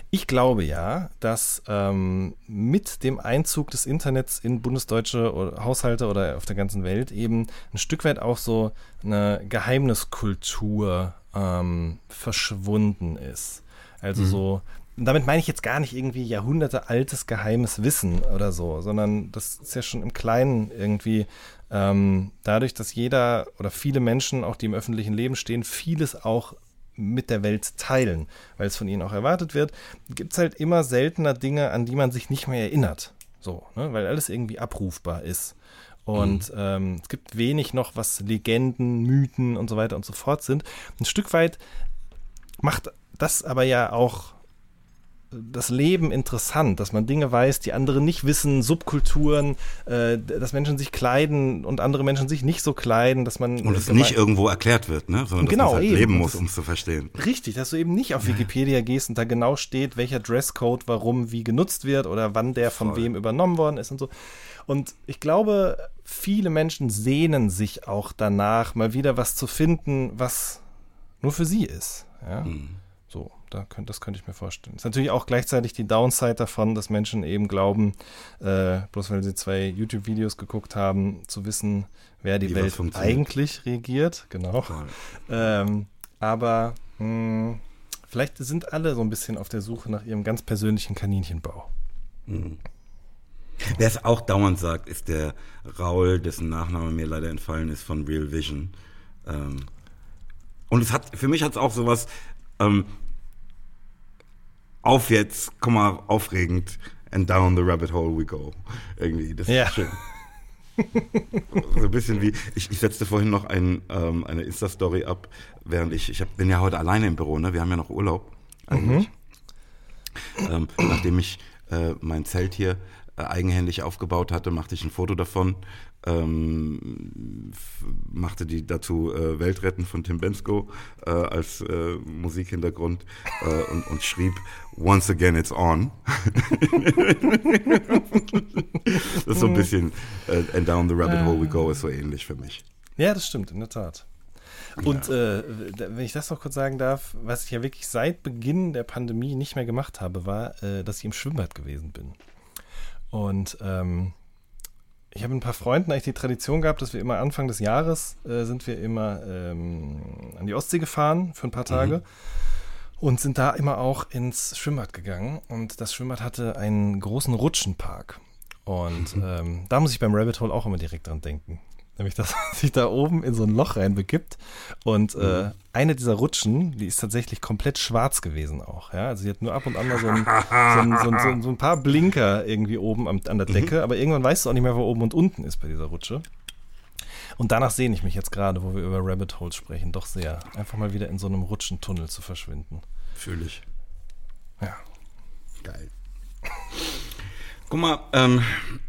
Ich glaube ja, dass ähm, mit dem Einzug des Internets in bundesdeutsche Haushalte oder auf der ganzen Welt eben ein Stück weit auch so eine Geheimniskultur ähm, verschwunden ist. Also mhm. so, damit meine ich jetzt gar nicht irgendwie Jahrhunderte altes geheimes Wissen oder so, sondern das ist ja schon im Kleinen irgendwie ähm, dadurch, dass jeder oder viele Menschen, auch die im öffentlichen Leben stehen, vieles auch mit der Welt teilen, weil es von ihnen auch erwartet wird, gibt es halt immer seltener Dinge, an die man sich nicht mehr erinnert. So, ne? weil alles irgendwie abrufbar ist. Und mhm. ähm, es gibt wenig noch, was Legenden, Mythen und so weiter und so fort sind. Ein Stück weit macht das aber ja auch das Leben interessant, dass man Dinge weiß, die andere nicht wissen, Subkulturen, äh, dass Menschen sich kleiden und andere Menschen sich nicht so kleiden, dass man und es nicht irgendwo erklärt wird, ne, sondern genau, dass man halt leben muss, um es zu verstehen. Richtig, dass du eben nicht auf Wikipedia gehst und da genau steht, welcher Dresscode warum wie genutzt wird oder wann der von Voll. wem übernommen worden ist und so. Und ich glaube, viele Menschen sehnen sich auch danach, mal wieder was zu finden, was nur für sie ist. Ja. Mhm. Da könnt, das könnte ich mir vorstellen. Ist natürlich auch gleichzeitig die Downside davon, dass Menschen eben glauben, äh, bloß weil sie zwei YouTube-Videos geguckt haben, zu wissen, wer die Wie Welt eigentlich regiert. Genau. Ähm, aber mh, hm, vielleicht sind alle so ein bisschen auf der Suche nach ihrem ganz persönlichen Kaninchenbau. Mhm. Wer es auch dauernd sagt, ist der Raul, dessen Nachname mir leider entfallen ist, von Real Vision. Ähm, und es hat, für mich hat es auch sowas, ähm, auf jetzt, komm mal, aufregend, and down the rabbit hole we go. Irgendwie, das ja. ist schön. so ein bisschen wie, ich, ich setzte vorhin noch ein, ähm, eine Insta-Story ab, während ich, ich hab, bin ja heute alleine im Büro, ne? Wir haben ja noch Urlaub eigentlich. Mhm. Ähm, nachdem ich äh, mein Zelt hier eigenhändig aufgebaut hatte, machte ich ein Foto davon ähm, machte die dazu äh, Weltretten von Tim Bensko äh, als äh, Musikhintergrund äh, und, und, schrieb Once again it's on. das ist so ein bisschen äh, And down the rabbit hole we go ist so ähnlich für mich. Ja, das stimmt, in der Tat. Und ja. äh, wenn ich das noch kurz sagen darf, was ich ja wirklich seit Beginn der Pandemie nicht mehr gemacht habe, war, äh, dass ich im Schwimmbad gewesen bin. Und ähm, ich habe ein paar Freunden eigentlich die Tradition gehabt, dass wir immer Anfang des Jahres äh, sind wir immer ähm, an die Ostsee gefahren für ein paar Tage. Mhm. Und sind da immer auch ins Schwimmbad gegangen. Und das Schwimmbad hatte einen großen Rutschenpark. Und mhm. ähm, da muss ich beim Rabbit Hole auch immer direkt dran denken. Nämlich, dass man sich da oben in so ein Loch reinbegibt. Und äh, mhm. äh, eine dieser Rutschen, die ist tatsächlich komplett schwarz gewesen auch. Ja? Also sie hat nur ab und an mal so ein, so ein, so ein, so ein paar Blinker irgendwie oben am, an der Decke. Mhm. Aber irgendwann weißt du auch nicht mehr, wo oben und unten ist bei dieser Rutsche. Und danach sehne ich mich jetzt gerade, wo wir über Rabbit Holes sprechen, doch sehr. Einfach mal wieder in so einem Rutschentunnel zu verschwinden. Fühle ich. Ja. Geil. Guck mal, ähm,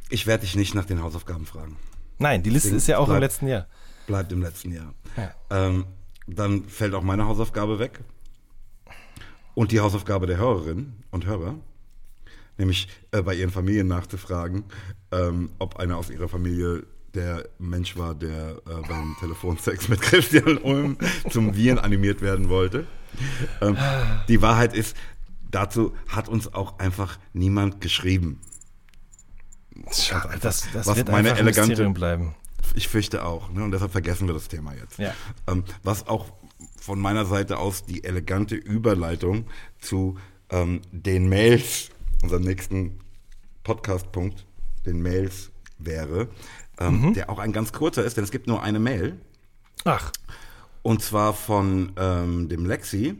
ich werde dich nicht nach den Hausaufgaben fragen. Nein, die Liste ist ja auch bleibt, im letzten Jahr. Bleibt im letzten Jahr. Ja. Ähm, dann fällt auch meine Hausaufgabe weg. Und die Hausaufgabe der Hörerinnen und Hörer, nämlich äh, bei ihren Familien nachzufragen, ähm, ob einer aus ihrer Familie der Mensch war, der äh, beim Telefonsex mit Christian Ulm zum Viren animiert werden wollte. Ähm, die Wahrheit ist, dazu hat uns auch einfach niemand geschrieben. Schade, das, das was wird meine elegante, bleiben. Ich fürchte auch. Ne? Und deshalb vergessen wir das Thema jetzt. Ja. Ähm, was auch von meiner Seite aus die elegante Überleitung zu ähm, den Mails, unserem nächsten Podcast-Punkt, den Mails wäre, ähm, mhm. der auch ein ganz kurzer ist, denn es gibt nur eine Mail. Ach. Und zwar von ähm, dem Lexi,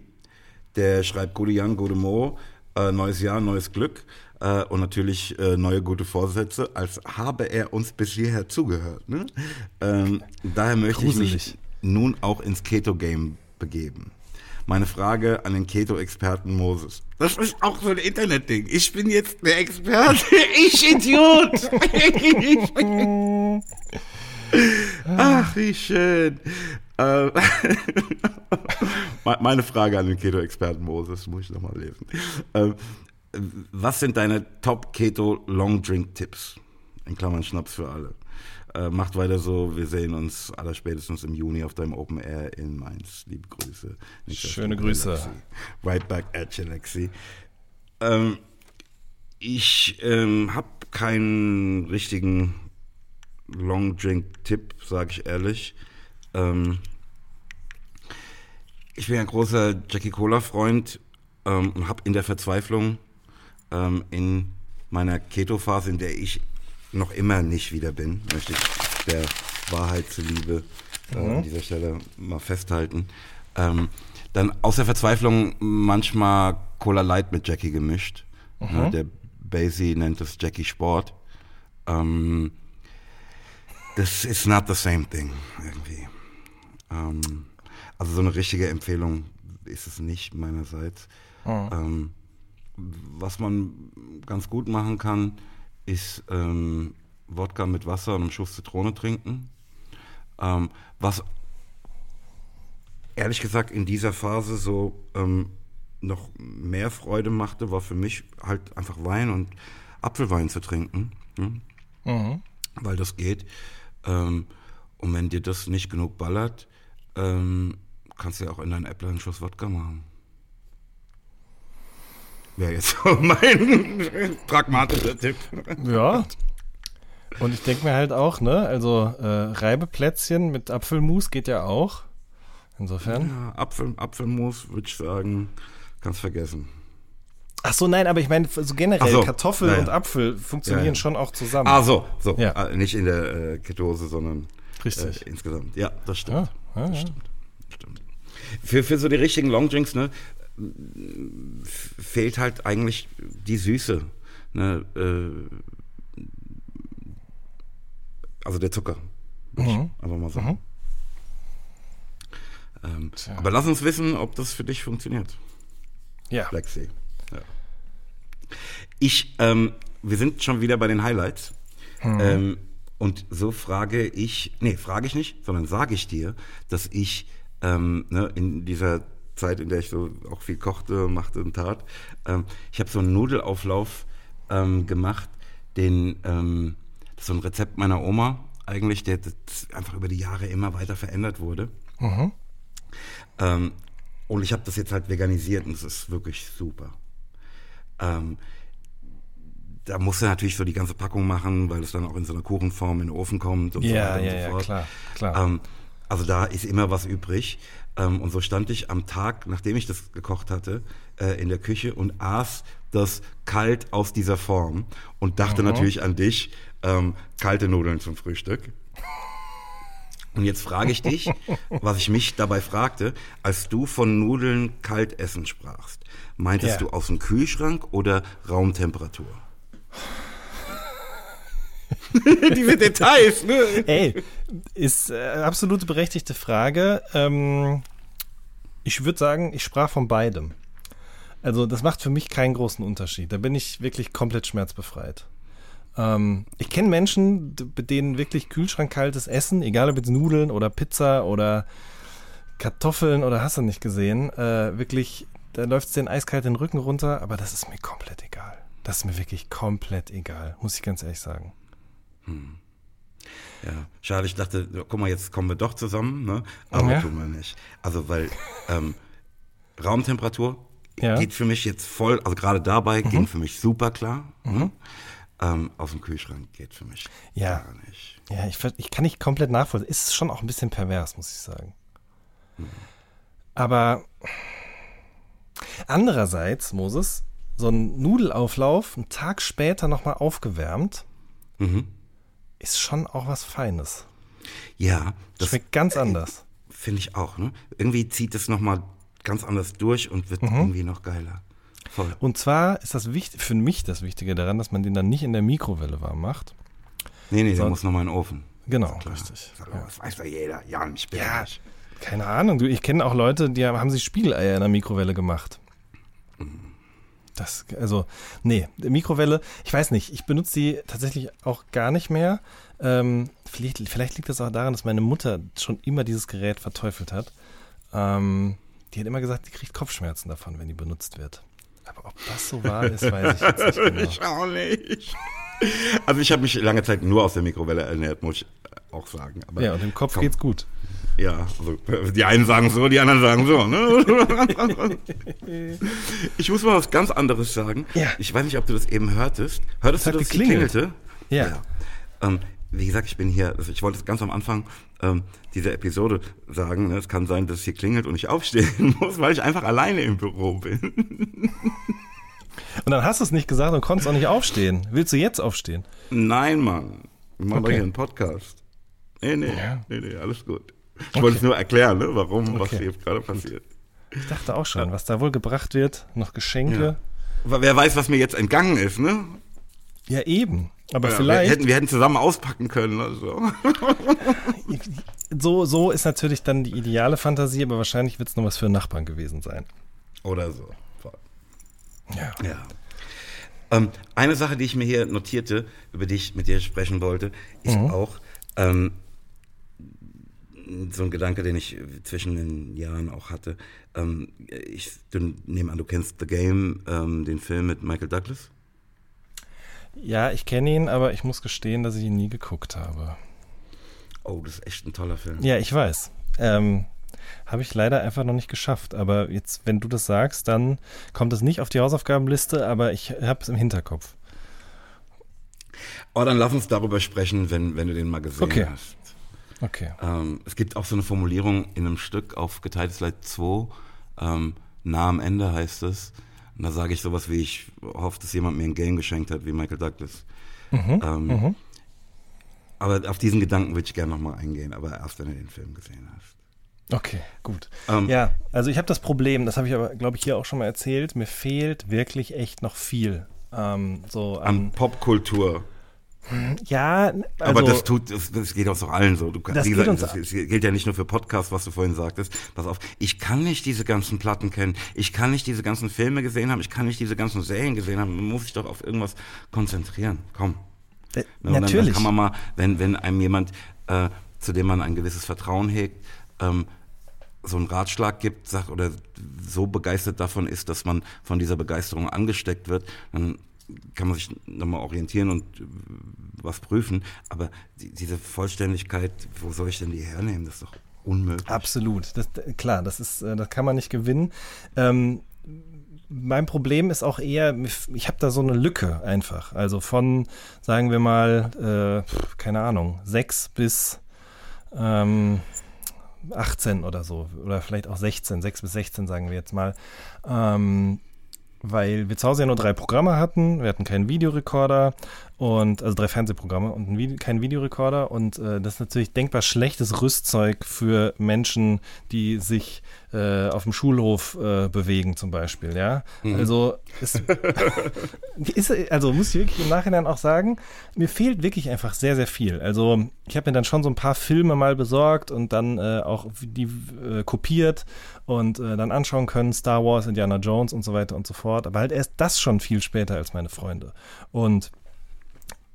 der schreibt Gute Jan, Gute Mo, äh, neues Jahr, neues Glück äh, und natürlich äh, neue gute Vorsätze, als habe er uns bis hierher zugehört. Ne? Ähm, daher möchte Gruselig. ich mich nun auch ins Keto-Game begeben. Meine Frage an den Keto-Experten Moses. Das ist auch so ein Internet-Ding. Ich bin jetzt der Experte. Ich Idiot. Ach, wie schön. Äh, meine Frage an den Keto-Experten Moses, muss ich nochmal lesen. Ähm, was sind deine Top-Keto-Long-Drink-Tipps? In Klammern Schnaps für alle. Äh, macht weiter so. Wir sehen uns aller spätestens im Juni auf deinem Open Air in Mainz. Liebe Grüße. Schöne Grüße. Right back at you, Lexi. Ähm, ich ähm, habe keinen richtigen Long Drink Tipp, sage ich ehrlich. Ähm, ich bin ein großer Jackie Cola Freund ähm, und habe in der Verzweiflung ähm, in meiner Keto-Phase, in der ich noch immer nicht wieder bin, möchte ich der Wahrheit zuliebe äh, an dieser Stelle mal festhalten. Ähm, dann aus der Verzweiflung manchmal Cola Light mit Jackie gemischt. Ne, der Basie nennt es Jackie Sport. Ähm, das ist not the same thing irgendwie. Ähm, also so eine richtige Empfehlung ist es nicht meinerseits. Ähm, was man ganz gut machen kann, ist ähm, Wodka mit Wasser und einem Schuss Zitrone trinken. Ähm, was ehrlich gesagt in dieser Phase so ähm, noch mehr Freude machte, war für mich halt einfach Wein und Apfelwein zu trinken. Ne? Weil das geht. Ähm, und wenn dir das nicht genug ballert, ähm, kannst du ja auch in deinen Äppler einen Schuss Wodka machen. Wäre jetzt so mein pragmatischer Tipp. Ja. Und ich denke mir halt auch, ne, also äh, Reibeplätzchen mit Apfelmus geht ja auch. Insofern. Ja, Apfel, Apfelmus, würde ich sagen, kannst vergessen. Ach so, nein, aber ich meine, so generell, so, Kartoffel ja, ja. und Apfel funktionieren Ja, ja. schon auch zusammen. Ah, so, so. Ja. Ah, nicht in der äh, Ketose, sondern Richtig. Äh, insgesamt. Ja, das stimmt. Ja, ja, das stimmt. Stimmt. Für, für so die richtigen Longdrinks, ne, fehlt halt eigentlich die Süße. Ne, äh, also der Zucker. Mhm. einfach mal sagen. Ähm, Tja. aber lass uns wissen, ob das für dich funktioniert. Ja. Sea. Ja. Ich, ähm, wir sind schon wieder bei den Highlights. Ähm, und so frage ich, nee, frage ich nicht, sondern sage ich dir, dass ich ähm, ne, in dieser Zeit, in der ich so auch viel kochte, machte und tat, ähm, ich habe so einen Nudelauflauf ähm, gemacht, den, ähm, das ist so ein Rezept meiner Oma eigentlich, der einfach über die Jahre immer weiter verändert wurde. Ähm, und ich habe das jetzt halt veganisiert und es ist wirklich super. Ähm, da musst du natürlich so die ganze Packung machen, weil es dann auch in so einer Kuchenform in den Ofen kommt und so Ja, weiter ja, und so ja, fort. klar, klar. Ähm, also da ist immer was übrig. Ähm, und so stand ich am Tag, nachdem ich das gekocht hatte, äh, in der Küche und aß das kalt aus dieser Form und dachte natürlich an dich, ähm, kalte Nudeln zum Frühstück. Und jetzt frage ich dich, was ich mich dabei fragte, als du von Nudeln kalt essen sprachst. Meintest Ja. du aus dem Kühlschrank oder Raumtemperatur? Diese Details, ne? Ey, ist äh, absolute berechtigte Frage. Ähm, ich würde sagen, ich sprach von beidem. Also das macht für mich keinen großen Unterschied. Da bin ich wirklich komplett schmerzbefreit. Ähm, ich kenne Menschen, bei denen wirklich kühlschrankkaltes Essen, egal ob jetzt Nudeln oder Pizza oder Kartoffeln oder hast du nicht gesehen, äh, wirklich, da läuft es den eiskalt den Rücken runter, aber das ist mir komplett egal. Das ist mir wirklich komplett egal, muss ich ganz ehrlich sagen. Ja, schade, ich dachte, guck mal, jetzt kommen wir doch zusammen, ne? aber Ja. tun wir nicht. Also, weil ähm, Raumtemperatur Ja. Mhm. geht für mich jetzt voll, also gerade dabei ging für mich super klar. Ne? Ähm, aus dem Kühlschrank geht für mich Ja. gar nicht. Ja, ich, ich kann nicht komplett nachvollziehen. Ist schon auch ein bisschen pervers, muss ich sagen. Aber andererseits, Moses, so ein Nudelauflauf einen Tag später nochmal aufgewärmt, Mhm. Ist schon auch was Feines. Ja, das Schmeckt ganz anders. finde ich auch. Ne? Irgendwie zieht es nochmal ganz anders durch und Mhm. wird irgendwie noch geiler. Voll. Und zwar ist das wichtig, für mich das Wichtige daran, dass man den dann nicht in der Mikrowelle warm macht. Nee, nee, der muss nochmal in den Ofen. Genau, Klar. richtig. Mal, Das weiß doch jeder. Jan, ich bin Ja. Keine Ahnung, du, ich kenne auch Leute, die haben, haben sich Spiegeleier in der Mikrowelle gemacht. Das, also, nee, die Mikrowelle, ich weiß nicht, ich benutze die tatsächlich auch gar nicht mehr. Ähm, vielleicht, vielleicht liegt das auch daran, dass meine Mutter schon immer dieses Gerät verteufelt hat. Ähm, die hat immer gesagt, die kriegt Kopfschmerzen davon, wenn die benutzt wird. Aber ob das so wahr ist, weiß ich jetzt nicht genau. Ich auch nicht. Also ich habe mich lange Zeit nur aus der Mikrowelle ernährt, muss ich auch sagen. Aber Ja, und im Kopf komm, geht's gut. Ja, also die einen sagen so, die anderen sagen so. Ne? ich muss mal was ganz anderes sagen. Ja. Ich weiß nicht, ob du das eben hörtest. Hörtest hat du, dass es geklingelt. klingelte? Ja. Ähm, wie gesagt, ich bin hier, also ich wollte ganz am Anfang ähm, dieser Episode sagen, ne, es kann sein, dass es hier klingelt und ich aufstehen muss, weil ich einfach alleine im Büro bin. Und dann hast du es nicht gesagt und konntest auch nicht aufstehen. Willst du jetzt aufstehen? Nein, Mann. Wir machen doch Okay. hier einen Podcast. Nee, nee, Ja. nee, nee, alles gut. Ich wollte es nur erklären, ne, warum, was Okay. hier gerade passiert. Ich dachte auch schon, was da wohl gebracht wird. Noch Geschenke. Aber wer weiß, was mir jetzt entgangen ist, ne? Ja, eben. Aber Ja, vielleicht. Wir hätten, wir hätten zusammen auspacken können. Also. so, so ist natürlich dann die ideale Fantasie, aber wahrscheinlich wird es noch was für einen Nachbarn gewesen sein. Oder so. Ja. Ja. Ähm, eine Sache, die ich mir hier notierte, über die ich mit dir sprechen wollte, ist auch ähm, so ein Gedanke, den ich zwischen den Jahren auch hatte. Ähm, ich nehme an, du kennst The Game, ähm, den Film mit Michael Douglas. Ja, ich kenne ihn, aber ich muss gestehen, dass ich ihn nie geguckt habe. Oh, das ist echt ein toller Film. Ja, ich weiß. Ähm, habe ich leider einfach noch nicht geschafft. Aber jetzt, wenn du das sagst, dann kommt es nicht auf die Hausaufgabenliste, aber ich habe es im Hinterkopf. Oh, dann lass uns darüber sprechen, wenn, wenn du den mal gesehen Okay. hast. Okay. Ähm, es gibt auch so eine Formulierung in einem Stück auf geteiltes Leid 2, ähm, nah am Ende heißt es. Und da sage ich sowas wie, ich hoffe, dass jemand mir ein Game geschenkt hat, wie Michael Douglas. ähm, Aber auf diesen Gedanken würde ich gerne nochmal eingehen, aber erst, wenn du den Film gesehen hast. Okay, gut. Ähm, Ja, also ich habe das Problem, das habe ich aber, glaube ich, hier auch schon mal erzählt, mir fehlt wirklich echt noch viel. Ähm, so An an, Popkultur. Ja, also, aber das tut, das, das geht auch allen so. Du, Das gesagt, uns das, das gilt ja nicht nur für Podcasts, was du vorhin sagtest. Pass auf, ich kann nicht diese ganzen Platten kennen. Ich kann nicht diese ganzen Filme gesehen haben. Ich kann nicht diese ganzen Serien gesehen haben. Man muss sich doch auf irgendwas konzentrieren. Komm. äh, und dann, natürlich. Dann kann man mal, wenn, wenn einem jemand, äh, zu dem man ein gewisses Vertrauen hegt, ähm, so einen Ratschlag gibt, sagt, oder so begeistert davon ist, dass man von dieser Begeisterung angesteckt wird, dann kann man sich nochmal orientieren und was prüfen. Aber die, diese Vollständigkeit, wo soll ich denn die hernehmen? Das ist doch unmöglich. Absolut. Das, klar, das ist, äh, das kann man nicht gewinnen. Ähm, mein Problem ist auch eher, ich habe da so eine Lücke einfach. Also von, sagen wir mal, äh, keine Ahnung, sechs bis ähm, 18 oder so. Oder vielleicht auch 16, 6 bis 16 sagen wir jetzt mal. Ähm, weil wir zu Hause ja nur drei Programme hatten. Wir hatten keinen Videorekorder und also drei Fernsehprogramme und ein Vide keinen Videorekorder und äh, das ist natürlich denkbar schlechtes Rüstzeug für Menschen, die sich äh, auf dem Schulhof äh, bewegen zum Beispiel, ja. Also es ist, also muss ich wirklich im Nachhinein auch sagen, mir fehlt wirklich einfach sehr, sehr viel. Also ich habe mir dann schon so ein paar Filme mal besorgt und dann äh, auch die äh, kopiert und äh, dann anschauen können, Star Wars, Indiana Jones und so weiter und so fort. Aber halt erst das schon viel später als meine Freunde. Und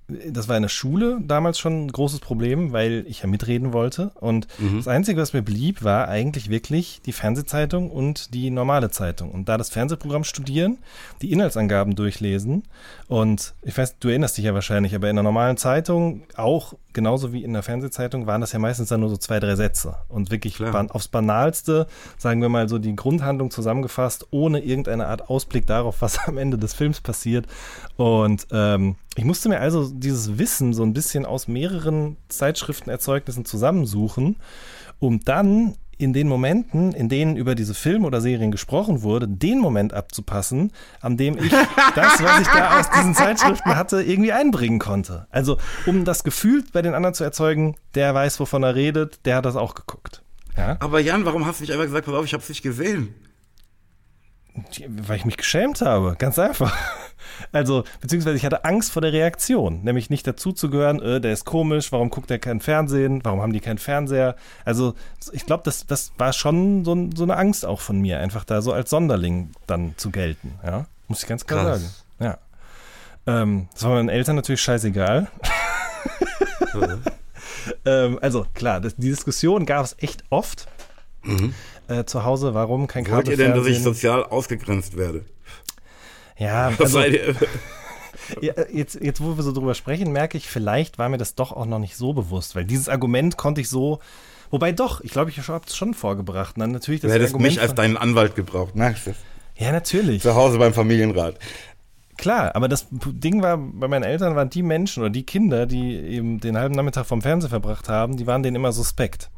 das war in der Schule damals schon ein großes Problem, weil ich ja mitreden wollte. Und das Einzige, was mir blieb, war eigentlich wirklich die Fernsehzeitung und die normale Zeitung. Und da das Fernsehprogramm studieren, die Inhaltsangaben durchlesen. Und ich weiß, du erinnerst dich ja wahrscheinlich, aber in der normalen Zeitung, auch genauso wie in der Fernsehzeitung, waren das ja meistens dann nur so zwei, drei Sätze. Und wirklich ban aufs Banalste, sagen wir mal so die Grundhandlung zusammengefasst, ohne irgendeine Art Ausblick darauf, was am Ende des Films passiert. Und ähm, ich musste mir also dieses Wissen so ein bisschen aus mehreren Zeitschriftenerzeugnissen zusammensuchen, um dann in den Momenten, in denen über diese Filme oder Serien gesprochen wurde, den Moment abzupassen, an dem ich das, was ich da aus diesen Zeitschriften hatte, irgendwie einbringen konnte. Also, um das Gefühl bei den anderen zu erzeugen, der weiß, wovon er redet, der hat das auch geguckt. Ja? Aber Jan, warum hast du nicht einfach gesagt, pass auf, ich hab's nicht gesehen? Weil ich mich geschämt habe, ganz einfach. Also, beziehungsweise ich hatte Angst vor der Reaktion, nämlich nicht dazuzugehören, äh, der ist komisch, warum guckt er kein Fernsehen, warum haben die keinen Fernseher? Also, ich glaube, das, das war schon so, so eine Angst auch von mir, einfach da so als Sonderling dann zu gelten, ja. Muss ich ganz klar Krass. sagen. Ja. Ähm, das war meinen Eltern natürlich scheißegal. ähm, also, klar, das, die Diskussion gab es echt oft. Äh, zu Hause, warum kein Wollt ihr denn, dass ich sozial ausgegrenzt werde? Ja, also? Ja, jetzt, jetzt, wo wir so drüber sprechen, merke ich, vielleicht war mir das doch auch noch nicht so bewusst, weil dieses Argument konnte ich so Wobei doch, ich glaube, ich habe es schon vorgebracht. Dann natürlich das du hättest Argument mich als deinen Anwalt gebraucht, merkst du? Ja, natürlich. Zu Hause beim Familienrat. Klar, aber das Ding war, bei meinen Eltern waren die Menschen oder die Kinder, die eben den halben Nachmittag vom Fernseher verbracht haben, die waren denen immer suspekt.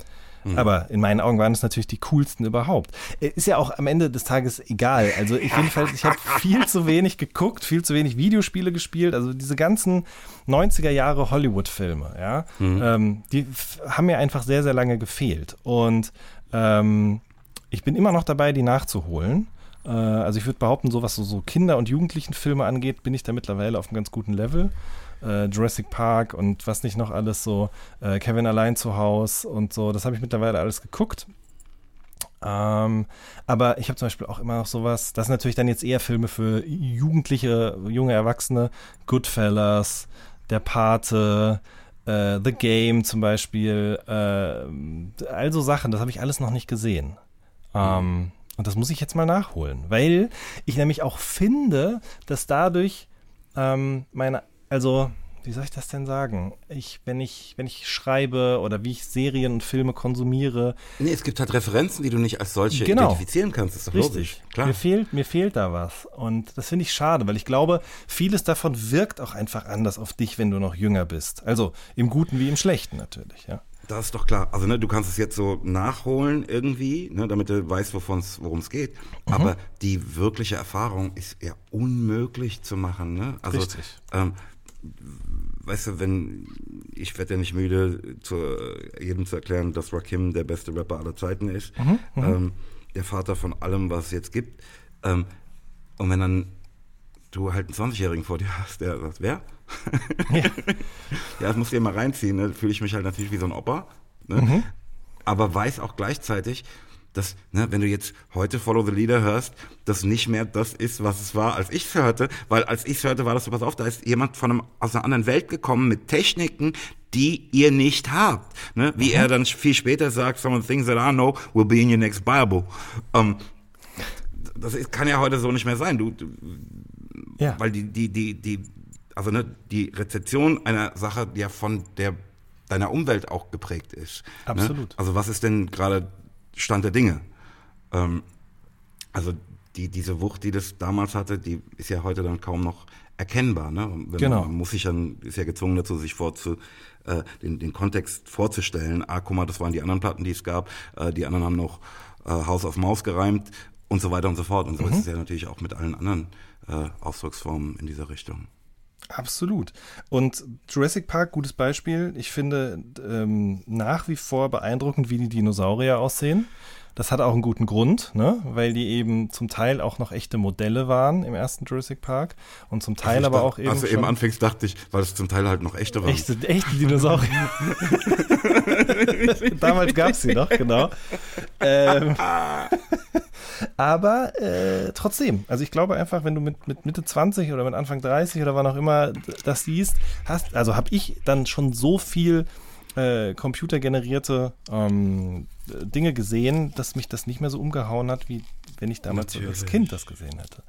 Mhm. Aber in meinen Augen waren es natürlich die coolsten überhaupt. Äh, ist ja auch am Ende des Tages egal. Also ich jedenfalls, ich habe viel zu wenig geguckt, viel zu wenig Videospiele gespielt. Also diese ganzen 90er Jahre Hollywood-Filme, ja, mhm. ähm, die haben mir einfach sehr, sehr lange gefehlt. Und ähm, ich bin immer noch dabei, die nachzuholen. Äh, also ich würde behaupten, so was so, so Kinder- und Jugendlichenfilme angeht, bin ich da mittlerweile auf einem ganz guten Level äh, Jurassic Park und was nicht noch alles so, äh, Kevin allein zu Hause und so, das habe ich mittlerweile alles geguckt. Ähm, aber ich habe zum Beispiel auch immer noch sowas, das sind natürlich dann jetzt eher Filme für Jugendliche, junge Erwachsene, Goodfellas, Der Pate, äh, The Game zum Beispiel, äh, also Sachen, das habe ich alles noch nicht gesehen. Ähm, und das muss ich jetzt mal nachholen, weil ich nämlich auch finde, dass dadurch ähm, meine also, wie soll ich das denn sagen? Ich, wenn ich, wenn ich schreibe oder wie ich Serien und Filme konsumiere. Nee, es gibt halt Referenzen, die du nicht als solche genau. identifizieren kannst. Das ist doch Richtig. logisch. Klar. Mir fehlt, mir fehlt da was. Und das finde ich schade, weil ich glaube, vieles davon wirkt auch einfach anders auf dich, wenn du noch jünger bist. Also im Guten wie im Schlechten natürlich, ja. Das ist doch klar. Also ne, du kannst es jetzt so nachholen irgendwie, ne, damit du weißt, worum es geht. Mhm. Aber die wirkliche Erfahrung ist ja unmöglich zu machen. Ne? Also, Richtig. Ähm, weißt du, wenn ich werde ja nicht müde, zu, jedem zu erklären, dass Rakim der beste Rapper aller Zeiten ist, mhm, mhm, ähm, der Vater von allem, was es jetzt gibt. Ähm, und wenn dann du halt einen 20-Jährigen vor dir hast, der sagt, wer? Ja, ja das musst du dir mal reinziehen. Ne? Fühle ich mich halt natürlich wie so ein Opa. Ne? Mhm. Aber weiß auch gleichzeitig, dass, ne, wenn du jetzt heute Follow the Leader hörst, das nicht mehr das ist, was es war, als ich es hörte, weil als ich es hörte, war das so, pass auf, da ist jemand von einem, aus einer anderen Welt gekommen mit Techniken, die ihr nicht habt. Ne? Wie mhm. er dann viel später sagt, some of the things that I know will be in your next Bible. Um, ähm, das ist, kann ja heute so nicht mehr sein. Du, du ja. Weil die, die, die, die, also ne, die Rezeption einer Sache ja von der deiner Umwelt auch geprägt ist. Ne? Absolut. Ne? Also was ist denn gerade Stand der Dinge. Ähm, also die, diese Wucht, die das damals hatte, die ist ja heute dann kaum noch erkennbar. Ne? Wenn genau. Man, man muss sich dann, ist ja gezwungen dazu, sich vorzu, äh, den, den Kontext vorzustellen. Ah, guck mal, das waren die anderen Platten, die es gab. Äh, die anderen haben noch äh, Haus auf Maus gereimt und so weiter und so fort. Und so mhm. ist es ja natürlich auch mit allen anderen äh, Ausdrucksformen in dieser Richtung. Absolut. Und Jurassic Park, gutes Beispiel. Ich finde ähm, nach wie vor beeindruckend, wie die Dinosaurier aussehen. Das hat auch einen guten Grund, ne? weil die eben zum Teil auch noch echte Modelle waren im ersten Jurassic Park und zum Teil also aber dachte, auch eben. Also eben anfängst dachte ich, weil es zum Teil halt noch echte waren. Echte, echte Dinosaurier. Damals gab es sie noch, genau. Ähm, aber äh, trotzdem, also ich glaube einfach, wenn du mit, mit Mitte 20 oder mit Anfang 30 oder wann auch immer das siehst, hast, also habe ich dann schon so viel äh, computergenerierte ähm, Dinge gesehen, dass mich das nicht mehr so umgehauen hat, wie wenn ich damals so als Kind das gesehen hätte.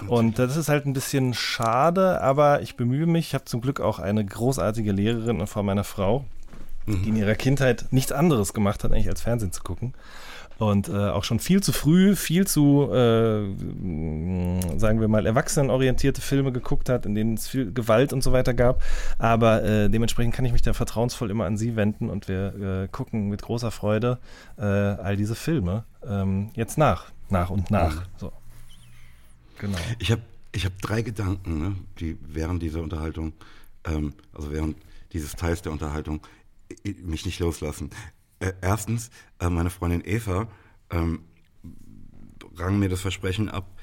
Natürlich. Und das ist halt ein bisschen schade, aber ich bemühe mich. Ich habe zum Glück auch eine großartige Lehrerin in Form meiner Frau, mhm. die in ihrer Kindheit nichts anderes gemacht hat, eigentlich als Fernsehen zu gucken und äh, auch schon viel zu früh, viel zu, äh, sagen wir mal, erwachsenenorientierte Filme geguckt hat, in denen es viel Gewalt und so weiter gab. Aber äh, dementsprechend kann ich mich da vertrauensvoll immer an sie wenden und wir äh, gucken mit großer Freude äh, all diese Filme ähm, jetzt nach, nach und nach. So. Genau. Ich habe ich hab drei Gedanken, ne, die während dieser Unterhaltung, ähm, also während dieses Teils der Unterhaltung, mich nicht loslassen. Äh, erstens, äh, meine Freundin Eva ähm, rang mir das Versprechen ab,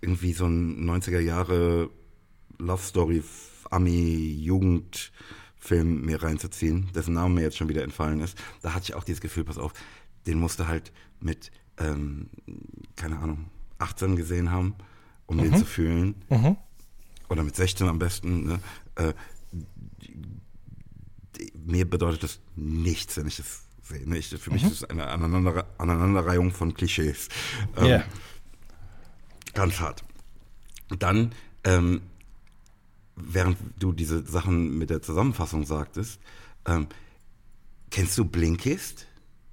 irgendwie so ein 90er Jahre Love Story Ami Jugendfilm mir reinzuziehen, dessen Name mir jetzt schon wieder entfallen ist. Da hatte ich auch dieses Gefühl, pass auf, den musste halt mit, ähm, keine Ahnung, 18 gesehen haben, um mhm. den zu fühlen. Mhm. Oder mit 16 am besten. Ne? Äh, mir bedeutet das nichts, wenn ich das? Ich, für mhm. mich ist es eine Aneinander, Aneinanderreihung von Klischees. Ähm, yeah. Ganz hart. Dann, ähm, während du diese Sachen mit der Zusammenfassung sagtest, ähm, kennst du Blinkist?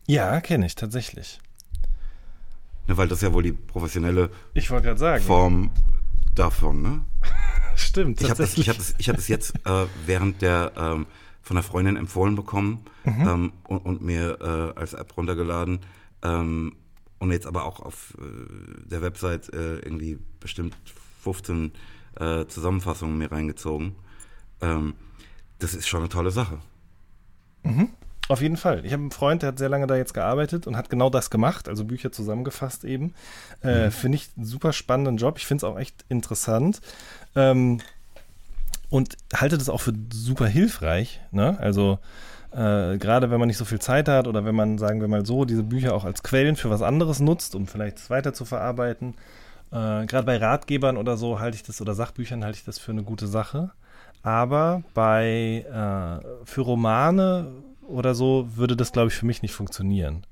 Ja, kenne ich tatsächlich. Ne, weil das ja wohl die professionelle sagen. Form davon, ne? Stimmt, Ich habe das, tatsächlich. ich hab das, ich hab das jetzt äh, während der ähm, von einer Freundin empfohlen bekommen Mhm. ähm, und, und mir äh, als App runtergeladen ähm, und jetzt aber auch auf äh, der Website äh, irgendwie bestimmt 15 äh, Zusammenfassungen mir reingezogen. Ähm, das ist schon eine tolle Sache. Auf jeden Fall. Ich habe einen Freund, der hat sehr lange da jetzt gearbeitet und hat genau das gemacht, also Bücher zusammengefasst eben. Äh, finde ich einen super spannenden Job. Ich finde es auch echt interessant. Ähm, und halte das auch für super hilfreich. Ne? Also äh, gerade wenn man nicht so viel Zeit hat oder wenn man, sagen wir mal so, diese Bücher auch als Quellen für was anderes nutzt, um vielleicht es weiter zu verarbeiten. Äh, gerade bei Ratgebern oder so halte ich das oder Sachbüchern halte ich das für eine gute Sache. Aber bei äh, für Romane oder so würde das, glaube ich, für mich nicht funktionieren.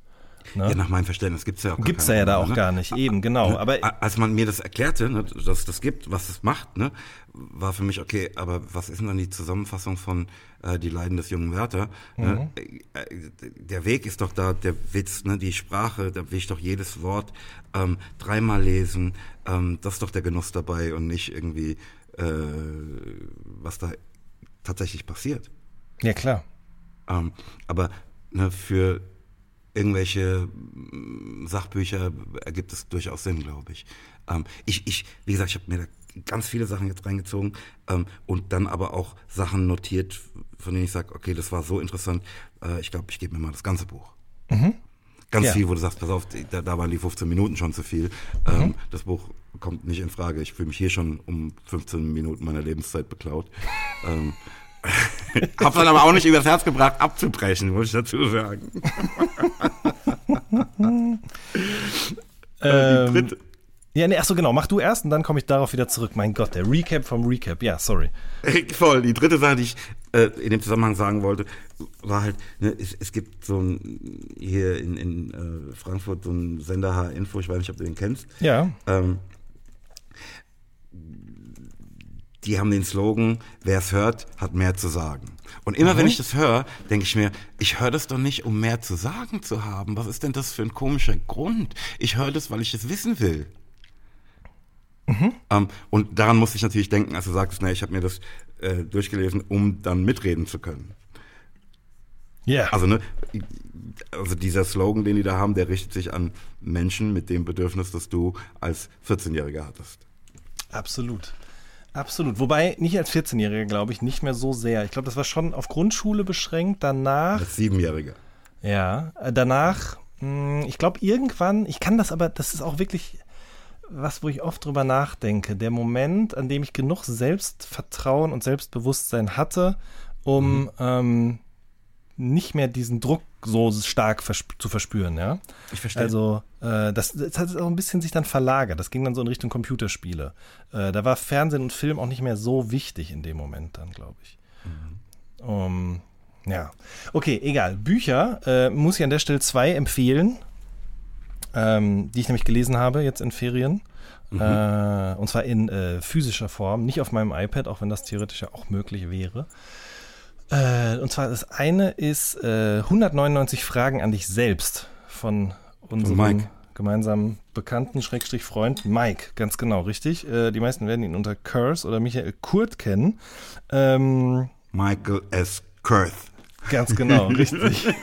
Ne? Ja, nach meinem Verständnis gibt's ja auch gar Gibt's keine ja da auch ne? gar nicht, eben, genau. Aber A- Als man mir das erklärte, ne, dass es das gibt, was es macht, ne, war für mich okay, aber was ist denn dann die Zusammenfassung von äh, Die Leiden des jungen Werther? Ne? Äh, äh, Der Weg ist doch da, der Witz, ne, die Sprache, da will ich doch jedes Wort ähm, dreimal lesen. Ähm, das ist doch der Genuss dabei und nicht irgendwie, äh, was da tatsächlich passiert. ja, klar. Ähm, aber ne, für irgendwelche mm, Sachbücher ergibt es durchaus Sinn, glaube ich. Ähm, ich. Ich, wie gesagt, ich habe mir da ganz viele Sachen jetzt reingezogen ähm, und dann aber auch Sachen notiert, von denen ich sage, okay, das war so interessant, äh, ich glaube, ich gebe mir mal das ganze Buch. Ganz Ja. viel, wo du sagst, pass auf, da, da waren die 15 Minuten schon zu viel. Ähm, das Buch kommt nicht in Frage. Ich fühle mich hier schon um 15 Minuten meiner Lebenszeit beklaut. ähm, Hab dann aber auch nicht übers Herz gebracht, abzubrechen, muss ich dazu sagen. Ähm, dritte- ja, nee, ach so, genau. Mach du erst und dann komme ich darauf wieder zurück. Mein Gott, der Recap vom Recap. Ja, sorry. Voll. Die dritte Sache, die ich äh, in dem Zusammenhang sagen wollte, war halt, ne, es, es gibt so ein, hier in, in äh, Frankfurt so ein Sender H-Info, ich weiß nicht, ob du den kennst. Ja. Ähm, die haben den Slogan, wer es hört, hat mehr zu sagen. Und immer wenn ich das höre, denke ich mir, ich höre das doch nicht, um mehr zu sagen zu haben. Was ist denn das für ein komischer Grund? Ich höre das, weil ich es wissen will. Ähm, und daran musste ich natürlich denken, als du sagtest, na, ich habe mir das äh, durchgelesen, um dann mitreden zu können. Ja. Also, ne, also dieser Slogan, den die da haben, der richtet sich an Menschen mit dem Bedürfnis, das du als 14-Jähriger hattest. Absolut. Absolut. Wobei nicht als 14-Jähriger, glaube ich, nicht mehr so sehr. Ich glaube, das war schon auf Grundschule beschränkt. Danach, Als Siebenjähriger. ja, äh, danach, mh, ich glaube, irgendwann, ich kann das aber, das ist auch wirklich was, wo ich oft drüber nachdenke. Der Moment, an dem ich genug Selbstvertrauen und Selbstbewusstsein hatte, um ähm, nicht mehr diesen Druck so stark versp zu verspüren, ja. Ich verstehe. Also äh, das, das hat auch ein bisschen sich dann verlagert. Das ging dann so in Richtung Computerspiele. Äh, da war Fernsehen und Film auch nicht mehr so wichtig in dem Moment dann, glaube ich. Um, ja. Okay, egal. Bücher äh, muss ich an der Stelle zwei empfehlen, ähm, die ich nämlich gelesen habe jetzt in Ferien. Äh, und zwar in äh, physischer Form, nicht auf meinem iPad, auch wenn das theoretisch ja auch möglich wäre. Äh, und zwar das eine ist äh, 199 Fragen an dich selbst von unserem Mike. gemeinsamen Bekannten, Schrägstrich Freund Mike, ganz genau, richtig. Äh, die meisten werden ihn unter Curse oder Michael Kurt kennen. Ähm, Michael S. Kurth. Ganz genau, richtig.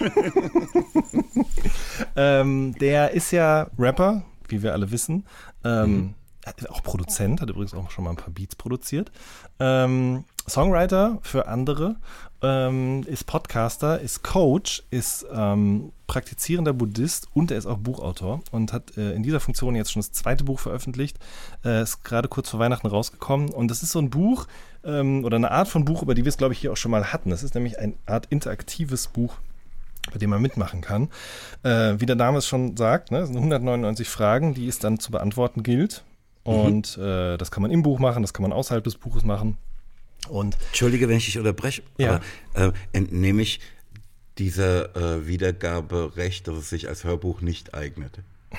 ähm, der ist ja Rapper, wie wir alle wissen. Ähm, ist Auch Produzent, hat übrigens auch schon mal ein paar Beats produziert. Ähm, Songwriter für andere, ähm, ist Podcaster, ist Coach, ist ähm, praktizierender Buddhist und er ist auch Buchautor und hat äh, in dieser Funktion jetzt schon das zweite Buch veröffentlicht. Äh, ist gerade kurz vor Weihnachten rausgekommen und das ist so ein Buch ähm, oder eine Art von Buch, über die wir es, glaube ich, hier auch schon mal hatten. Das ist nämlich eine Art interaktives Buch bei dem man mitmachen kann. Äh, wie der Name es schon sagt, ne, es sind 199 Fragen, die es dann zu beantworten gilt. Und äh, das kann man im Buch machen, das kann man außerhalb des Buches machen. Und Entschuldige, wenn ich dich unterbreche, Ja. aber äh, entnehme ich dieser äh, Wiedergabe recht, dass es sich als Hörbuch nicht eignet?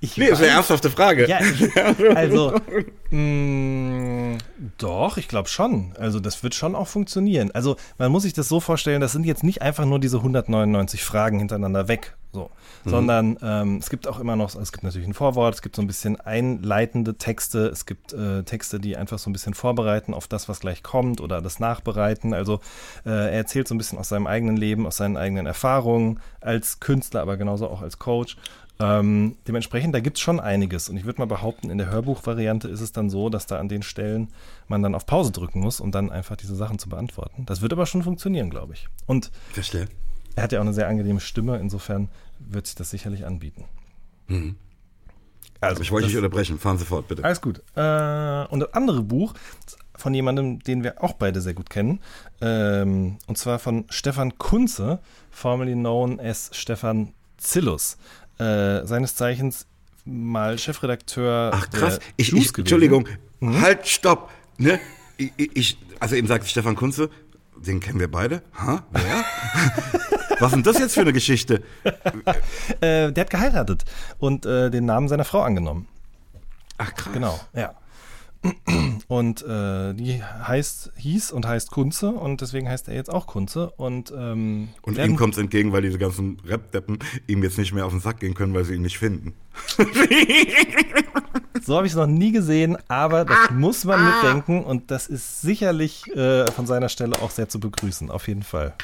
ich Nee, das ist eine ernsthafte Frage. Ja, ich, also, mh, Doch, ich glaube schon. Also das wird schon auch funktionieren. Also man muss sich das so vorstellen, das sind jetzt nicht einfach nur diese 199 Fragen hintereinander weg, so, mhm. sondern ähm, es gibt auch immer noch, es gibt natürlich ein Vorwort, es gibt so ein bisschen einleitende Texte, es gibt äh, Texte, die einfach so ein bisschen vorbereiten auf das, was gleich kommt oder das nachbereiten. Also äh, er erzählt so ein bisschen aus seinem eigenen Leben, aus seinen eigenen Erfahrungen als Künstler, aber genauso auch als Coach. Ähm, dementsprechend, da gibt es schon einiges. Und ich würde mal behaupten, in der Hörbuchvariante ist es dann so, dass da an den Stellen man dann auf Pause drücken muss, um dann einfach diese Sachen zu beantworten. Das wird aber schon funktionieren, glaube ich. Und Verstehe. er hat ja auch eine sehr angenehme Stimme, insofern wird sich das sicherlich anbieten. Mhm. Also, ich wollte nicht unterbrechen, fahren Sie fort, bitte. Alles gut. Äh, und das andere Buch von jemandem, den wir auch beide sehr gut kennen, ähm, und zwar von Stefan Kunze, formerly known as Stefan Zillus äh, seines Zeichens mal Chefredakteur. Ach krass, ich, ich Entschuldigung, mhm. halt, stopp. Ne? Ich, ich, also eben sagt Stefan Kunze, den kennen wir beide. Ha? Wer? Was ist denn das jetzt für eine Geschichte? äh, der hat geheiratet und äh, den Namen seiner Frau angenommen. Ach krass. Genau, ja. Und äh, die heißt, hieß und heißt Kunze und deswegen heißt er jetzt auch Kunze. Und, ähm, und ihm kommt es entgegen, weil diese ganzen Rap-Deppen ihm jetzt nicht mehr auf den Sack gehen können, weil sie ihn nicht finden. so habe ich es noch nie gesehen, aber das ah, muss man ah. mitdenken und das ist sicherlich äh, von seiner Stelle auch sehr zu begrüßen, auf jeden Fall.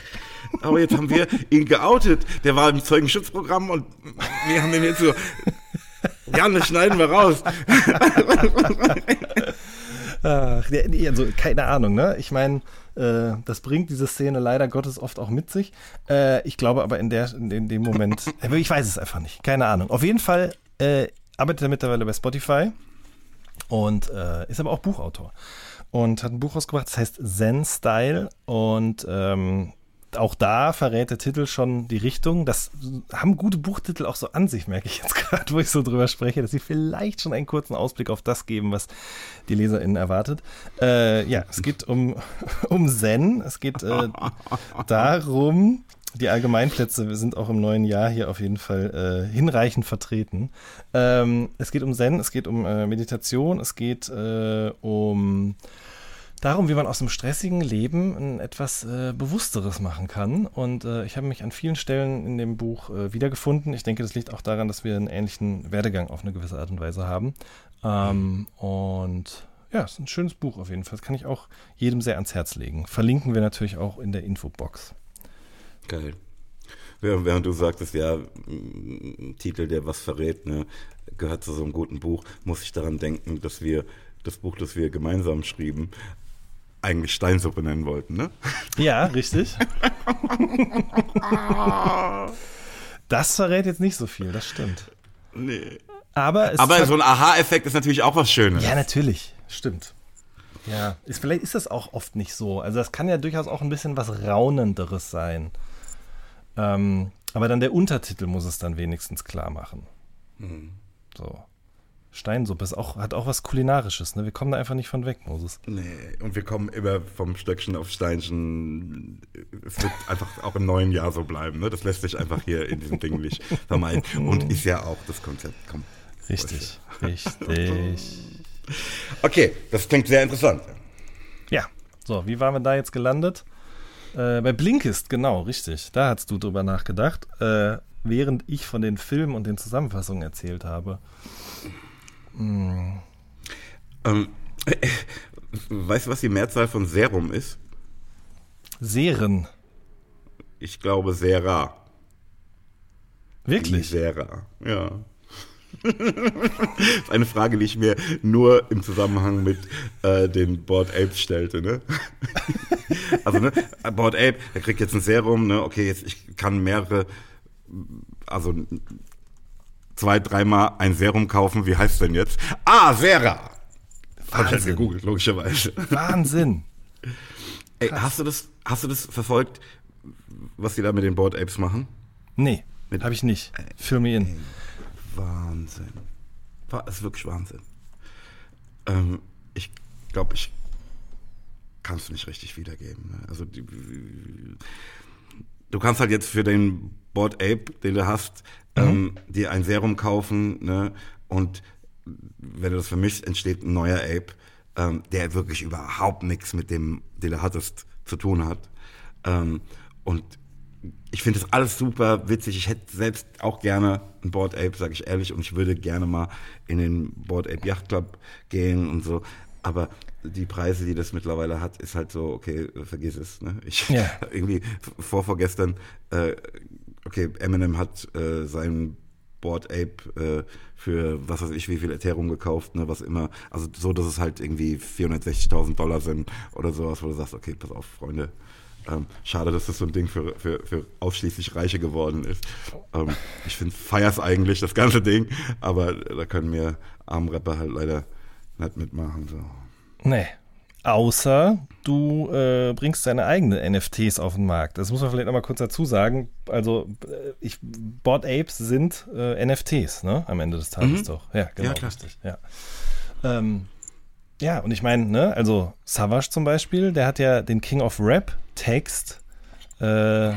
Aber jetzt haben wir ihn geoutet. Der war im Zeugenschutzprogramm und wir haben ihn jetzt so ja, das schneiden wir raus. Ach, also keine Ahnung, ne? Ich meine, äh, das bringt diese Szene leider Gottes oft auch mit sich. Äh, ich glaube aber in, der, in dem Moment, äh, ich weiß es einfach nicht, keine Ahnung. Auf jeden Fall äh, arbeitet er mittlerweile bei Spotify und äh, ist aber auch Buchautor und hat ein Buch rausgebracht, das heißt Zen Style und ähm, auch da verrät der Titel schon die Richtung. Das haben gute Buchtitel auch so an sich, merke ich jetzt gerade, wo ich so drüber spreche, dass sie vielleicht schon einen kurzen Ausblick auf das geben, was die LeserInnen erwartet. Äh, ja, es geht um, um Zen. Es geht äh, darum, die Allgemeinplätze sind auch im neuen Jahr hier auf jeden Fall äh, hinreichend vertreten. Ähm, es geht um Zen, es geht um äh, Meditation, es geht äh, um darum, wie man aus einem stressigen Leben ein etwas äh, Bewussteres machen kann. Und äh, ich habe mich an vielen Stellen in dem Buch äh, wiedergefunden. Ich denke, das liegt auch daran, dass wir einen ähnlichen Werdegang auf eine gewisse Art und Weise haben. Ähm, und ja, es ist ein schönes Buch auf jeden Fall. Das kann ich auch jedem sehr ans Herz legen. Verlinken wir natürlich auch in der Infobox. Geil. Während du sagtest, ja, ein Titel, der was verrät, ne, gehört zu so einem guten Buch, muss ich daran denken, dass wir das Buch, das wir gemeinsam schrieben, eigentlich Steinsuppe nennen wollten, ne? Ja, richtig. das verrät jetzt nicht so viel, das stimmt. Nee. Aber, Aber so ein Aha-Effekt ist natürlich auch was Schönes. Ja, natürlich. Stimmt. Ja, ist, vielleicht ist das auch oft nicht so. Also das kann ja durchaus auch ein bisschen was Raunenderes sein. Ähm, aber dann der Untertitel muss es dann wenigstens klar machen. Mhm. So. Steinsuppe ist auch, hat auch was Kulinarisches. Ne? Wir kommen da einfach nicht von weg, Moses. Nee, und wir kommen immer vom Stöckchen auf Steinchen. Es wird einfach auch im neuen Jahr so bleiben. Ne? Das lässt sich einfach hier in diesem Ding nicht vermeiden. Und ist ja auch das Konzept. Komm, richtig, richtig. Okay, das klingt sehr interessant. Ja, so, wie waren wir da jetzt gelandet? Äh, bei Blinkist, genau, richtig. Da hast du drüber nachgedacht, äh, während ich von den Filmen und den Zusammenfassungen erzählt habe. Mm. Ähm, weißt du, was die Mehrzahl von Serum ist? Seren. Ich glaube Sera. Wirklich? Sera, ja. das ist eine Frage, die ich mir nur im Zusammenhang mit äh, den Board Apes stellte. Ne? also, ne, Board Ape, er kriegt jetzt ein Serum, ne? okay, jetzt ich kann mehrere, also zwei, dreimal ein Serum kaufen. Wie heißt denn jetzt? Ah, Sera! Hab ich halt gegoogelt, logischerweise. Wahnsinn. Ey, hast du das, hast du das verfolgt, was die da mit den Board Apes machen? Nee, habe ich nicht. Fill me in. Ey, Wahnsinn. War, ist wirklich Wahnsinn. Ähm, ich glaube, ich kann es nicht richtig wiedergeben. Ne? Also die, du kannst halt jetzt für den Board Ape, den du hast. Ähm, dir ein Serum kaufen, ne? Und wenn du das vermischst, entsteht ein neuer Ape. ähm, der wirklich überhaupt nichts mit dem, den du hattest, zu tun hat. Ähm, und ich finde das alles super witzig. Ich hätte selbst auch gerne ein Board Ape, sage ich ehrlich, und ich würde gerne mal in den Board Ape Yacht Club gehen und so. Aber die Preise, die das mittlerweile hat, ist halt so, okay, vergiss es. Ne? Ich ja. irgendwie vor vorgestern, äh, okay, Eminem hat äh, seinen Board Ape äh, für was weiß ich wie viel Ethereum gekauft, ne, was immer, also so, dass es halt irgendwie 460.000 Dollar sind oder sowas, wo du sagst, okay, pass auf, Freunde, ähm, schade, dass das so ein Ding für, für, für ausschließlich Reiche geworden ist. Ähm, ich finde, feier's eigentlich, das ganze Ding, aber da können mir armen Rapper halt leider nicht mitmachen. So. Nee. Außer du äh, bringst deine eigenen NFTs auf den Markt. Das muss man vielleicht nochmal kurz dazu sagen. Also, äh, ich, Board Apes sind äh, NFTs, ne? Am Ende des Tages mhm. doch. Ja, genau. Ja, klar. Richtig. Ja. Ähm, ja, und ich meine, ne, also Savage zum Beispiel, der hat ja den King of Rap Text äh,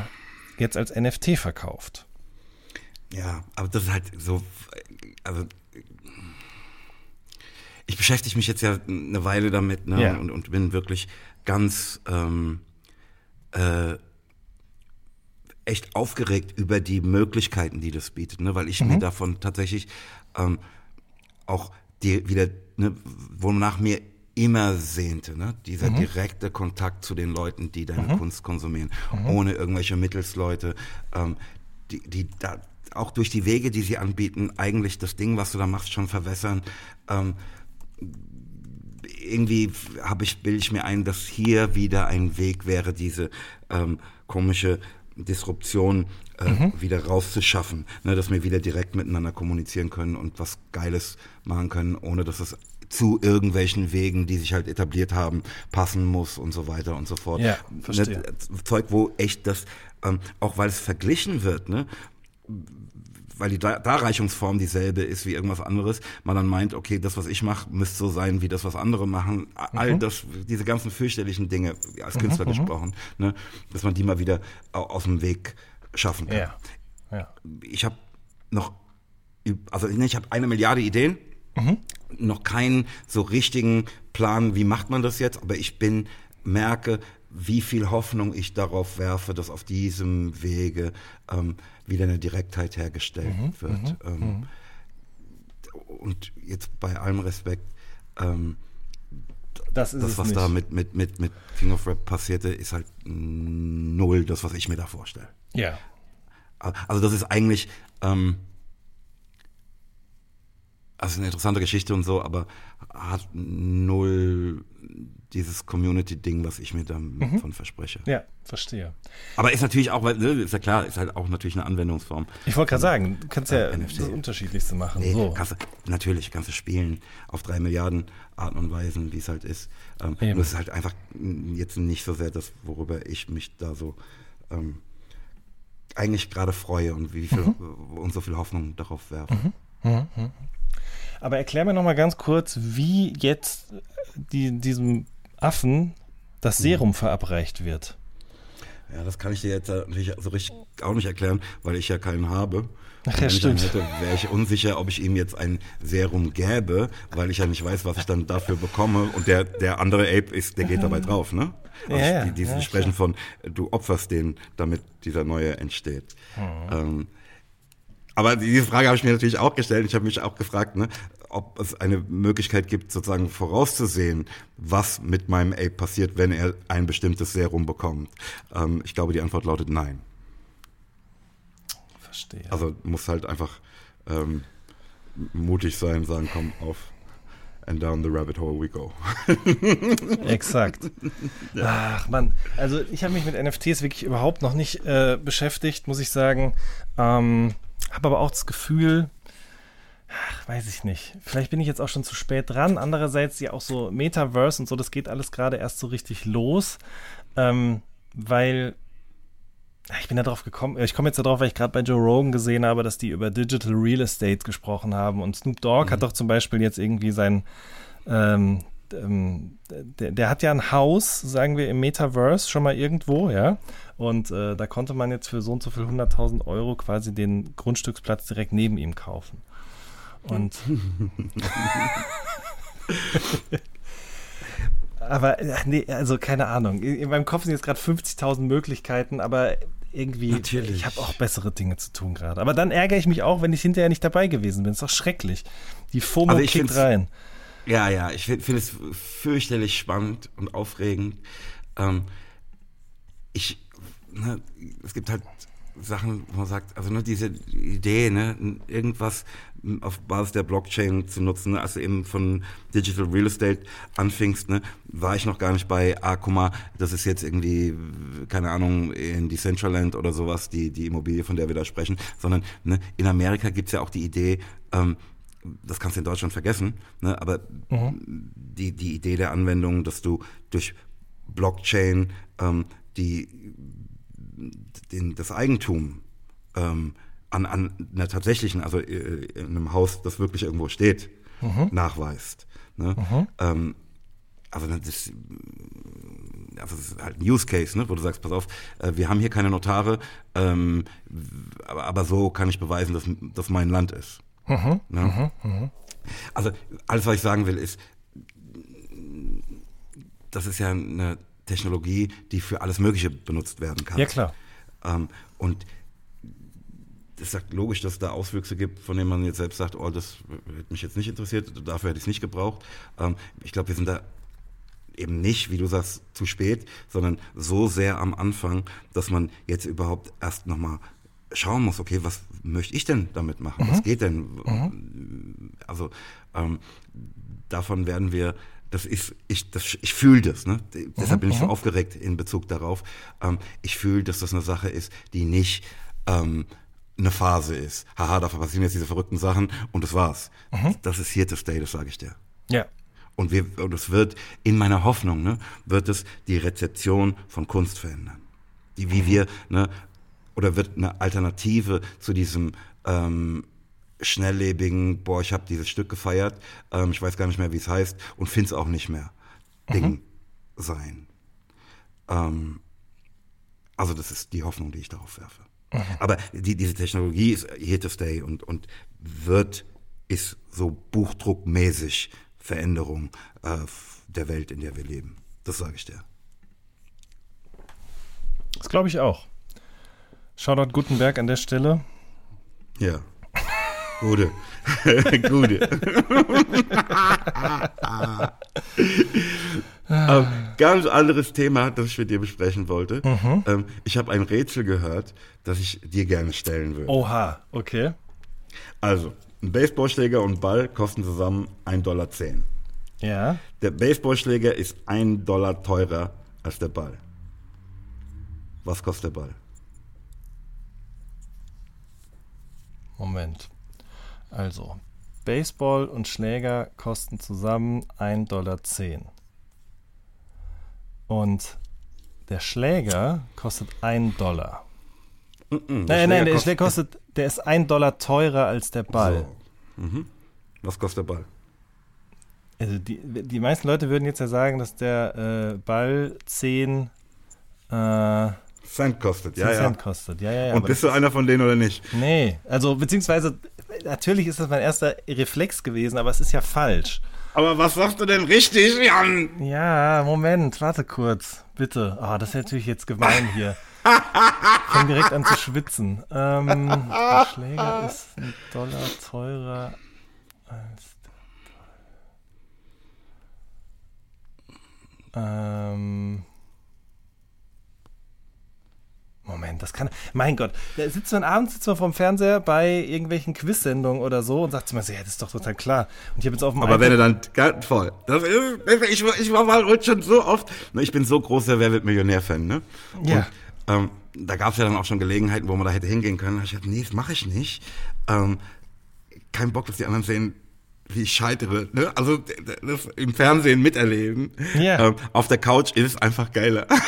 jetzt als NFT verkauft. Ja, aber das ist halt so, also ich beschäftige mich jetzt ja eine Weile damit ne, ja. und, und bin wirklich ganz ähm, äh, echt aufgeregt über die Möglichkeiten, die das bietet, ne, weil ich mhm. mir davon tatsächlich ähm, auch die wieder, ne, wonach mir immer sehnte, ne? dieser mhm. direkte Kontakt zu den Leuten, die deine mhm. Kunst konsumieren, mhm. ohne irgendwelche Mittelsleute, ähm, die, die da auch durch die Wege, die sie anbieten, eigentlich das Ding, was du da machst, schon verwässern. Ähm, irgendwie habe ich, bilde ich mir ein, dass hier wieder ein Weg wäre, diese ähm, komische Disruption äh, mhm. wieder rauszuschaffen, ne, dass wir wieder direkt miteinander kommunizieren können und was Geiles machen können, ohne dass es zu irgendwelchen Wegen, die sich halt etabliert haben, passen muss und so weiter und so fort. Ja, verstehe. Ne, Zeug, wo echt das, ähm, auch weil es verglichen wird, ne, weil die Darreichungsform dieselbe ist wie irgendwas anderes, man dann meint, okay, das, was ich mache, müsste so sein wie das, was andere machen. All mhm. das, diese ganzen fürchterlichen Dinge, als mhm, Künstler mhm, gesprochen, ne, dass man die mal wieder aus dem Weg schaffen kann. Ja. Ja. Ich habe noch, also ich habe eine Milliarde Ideen, mhm. noch keinen so richtigen Plan, wie macht man das jetzt, aber ich bin, merke, wie viel Hoffnung ich darauf werfe, dass auf diesem Wege ähm, wieder eine Direktheit hergestellt mhm, wird. Mhm, ähm, mhm. und jetzt bei allem Respekt, ähm, das, das was nicht. da mit, mit, mit, mit King of Rap passierte, ist halt null das, was ich mir da vorstelle. Ja. Also das ist eigentlich, ähm, also eine interessante Geschichte und so, aber hat null dieses Community-Ding, was ich mir davon mhm. verspreche. Ja, verstehe. Aber ist natürlich auch, weil, ne, ist ja klar, ist halt auch natürlich eine Anwendungsform. Ich wollte gerade sagen, du kannst ja NFT. das Unterschiedlichste machen. Nee, so. kannst natürlich kannst du spielen auf drei Milliarden Arten und Weisen, wie es halt ist. Ähm, nur es ist halt einfach jetzt nicht so sehr das, worüber ich mich da so ähm, eigentlich gerade freue und wie viel mhm. und so viel Hoffnung darauf werfe. Mhm. Mhm. mhm. Aber erklär mir noch mal ganz kurz, wie jetzt die, diesem Affen das Serum verabreicht wird. Ja, das kann ich dir jetzt natürlich so richtig auch nicht erklären, weil ich ja keinen habe. Ach ja, stimmt. Hätte, wäre ich unsicher, ob ich ihm jetzt ein Serum gäbe, weil ich ja nicht weiß, was ich dann dafür bekomme. Und der, der andere Ape ist, der geht dabei drauf, ne? Also ja, die, die, ja, sprechen klar. von, du opferst den, damit dieser neue entsteht. Mhm. Ähm, aber diese Frage habe ich mir natürlich auch gestellt. Ich habe mich auch gefragt, ne, ob es eine Möglichkeit gibt, sozusagen vorauszusehen, was mit meinem Ape passiert, wenn er ein bestimmtes Serum bekommt. Ähm, ich glaube, die Antwort lautet nein. Verstehe. Also muss halt einfach ähm, mutig sein, sagen, komm auf. And down the rabbit hole we go. Exakt. Ach man, also ich habe mich mit NFTs wirklich überhaupt noch nicht äh, beschäftigt, muss ich sagen. Ähm, habe aber auch das Gefühl, ach, weiß ich nicht. Vielleicht bin ich jetzt auch schon zu spät dran. Andererseits ja auch so Metaverse und so, das geht alles gerade erst so richtig los, ähm, weil ich bin da drauf gekommen, ich komme jetzt darauf, weil ich gerade bei Joe Rogan gesehen habe, dass die über Digital Real Estate gesprochen haben und Snoop Dogg mhm. hat doch zum Beispiel jetzt irgendwie sein ähm, ähm, der, der, hat ja ein Haus, sagen wir, im Metaverse schon mal irgendwo, ja. Und äh, da konnte man jetzt für so und so viel 100.000 Euro quasi den Grundstücksplatz direkt neben ihm kaufen. Und aber nee, also keine Ahnung. In meinem Kopf sind jetzt gerade 50.000 Möglichkeiten, aber irgendwie, Natürlich. ich habe auch bessere Dinge zu tun gerade. Aber dann ärgere ich mich auch, wenn ich hinterher nicht dabei gewesen bin. Ist doch schrecklich. Die FOMO kickt rein. Ja, ja, ich finde find es fürchterlich spannend und aufregend. Ähm, ich, ne, es gibt halt Sachen, wo man sagt, also nur diese Idee, ne, irgendwas auf Basis der Blockchain zu nutzen, ne, als du eben von Digital Real Estate anfingst, ne, war ich noch gar nicht bei, ah, guck mal, das ist jetzt irgendwie, keine Ahnung, in Decentraland oder sowas, die, die Immobilie, von der wir da sprechen, sondern ne, in Amerika gibt's ja auch die Idee, ähm, das kannst du in Deutschland vergessen, ne, aber die, die Idee der Anwendung, dass du durch Blockchain ähm, die, den, das Eigentum ähm, an, an einer tatsächlichen, also äh, in einem Haus, das wirklich irgendwo steht, nachweist. Ne? Ähm, also das, also das ist halt ein Use Case, ne, wo du sagst, pass auf, äh, wir haben hier keine Notare, ähm, aber, aber so kann ich beweisen, dass das mein Land ist. Ne? Also alles, was ich sagen will, ist, das ist ja eine Technologie, die für alles Mögliche benutzt werden kann. Ja, klar. Ähm, und es sagt logisch, dass es da Auswüchse gibt, von denen man jetzt selbst sagt, oh, das hätte mich jetzt nicht interessiert, dafür hätte ich es nicht gebraucht. Ähm, ich glaube, wir sind da eben nicht, wie du sagst, zu spät, sondern so sehr am Anfang, dass man jetzt überhaupt erst nochmal schauen muss, okay, was möchte ich denn damit machen? Was geht denn? Also ähm, davon werden wir, das ist, ich, das, ich fühle das, ne? Deshalb bin ich so aufgeregt in Bezug darauf. Ähm, ich fühle, dass das eine Sache ist, die nicht ähm, eine Phase ist. Haha, da passieren jetzt diese verrückten Sachen und das war's. Das ist here to stay, das sage ich dir. Ja. Und, wir, und es wird, in meiner Hoffnung, ne, wird es die Rezeption von Kunst verändern. Die, wie wir, ne, oder wird eine Alternative zu diesem ähm, schnelllebigen, boah, ich habe dieses Stück gefeiert, ähm, ich weiß gar nicht mehr, wie es heißt und finde es auch nicht mehr, Ding sein. Ähm, also das ist die Hoffnung, die ich darauf werfe. Aber die, diese Technologie ist here to stay und, und wird, ist so buchdruckmäßig Veränderung äh, der Welt, in der wir leben. Das sage ich dir. Das glaube ich auch. Shoutout Gutenberg an der Stelle. Ja. Gute. Gute. ähm, ganz anderes Thema, das ich mit dir besprechen wollte. Ähm, ich habe ein Rätsel gehört, das ich dir gerne stellen würde. Oha, okay. Also, ein Baseballschläger und Ball kosten zusammen 1,10 Dollar. Ja. Der Baseballschläger ist 1 Dollar teurer als der Ball. Was kostet der Ball? Moment. Also, Baseball und Schläger kosten zusammen 1,10 Dollar. Und der Schläger kostet 1 Dollar. Mm, Nein, nein, der Schläger kostet, der ist 1 Dollar teurer als der Ball. So. Mhm. Was kostet der Ball? Also die, die meisten Leute würden jetzt ja sagen, dass der äh, Ball 10, äh, Cent kostet, 10 ja, ja. Cent kostet. Ja, ja, ja. Und bist du einer von denen oder nicht? nee, also beziehungsweise natürlich ist das mein erster Reflex gewesen, aber es ist ja falsch. Aber was sagst du denn richtig, Jan? Ja, Moment, warte kurz, bitte. Ah, das ist natürlich jetzt gemein hier. Ich fange direkt an zu schwitzen. Ähm, der Schläger ist ein Dollar teurer als der Ball. Ähm, Moment, das kann. Mein Gott, da sitzt man abends sitzt man vorm Fernseher bei irgendwelchen Quiz-Sendungen oder so und sagt zu mir so, ja, das ist doch total klar. Und ich habe jetzt auf dem Aber wenn er dann ganz voll. Das ist, ich, war- ich war mal schon so oft. Ich bin so großer Wer wird Millionär-Fan, ne? Ja. Und, ähm, da gab es ja dann auch schon Gelegenheiten, wo man da hätte hingehen können. Da ich gesagt, nee, das mache ich nicht. Ähm, kein Bock, dass die anderen sehen, wie ich scheitere. Ne? Also das im Fernsehen miterleben. Ja. Ähm, auf der Couch ist es einfach geiler.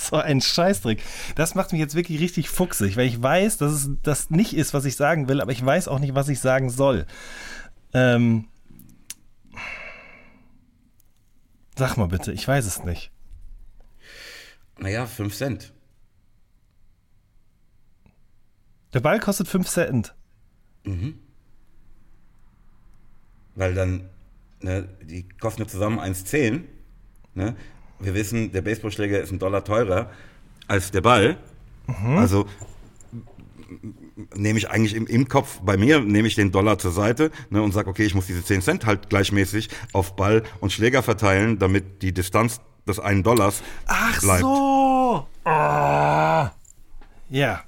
So ein Scheißdreck. Das macht mich jetzt wirklich richtig fuchsig, weil ich weiß, dass es das nicht ist, was ich sagen will, aber ich weiß auch nicht, was ich sagen soll. Ähm, sag mal bitte, ich weiß es nicht. naja, 5 Cent. Der Ball kostet 5 Cent. Weil dann ne, die kosten ja zusammen 1,10. Ne? Wir wissen, der Baseballschläger ist ein Dollar teurer als der Ball. Also nehme ich eigentlich im, im Kopf bei mir, nehme ich den Dollar zur Seite ne, und sage, okay, ich muss diese 10 Cent halt gleichmäßig auf Ball und Schläger verteilen, damit die Distanz des einen Dollars Ach bleibt. so. Ah. Ja.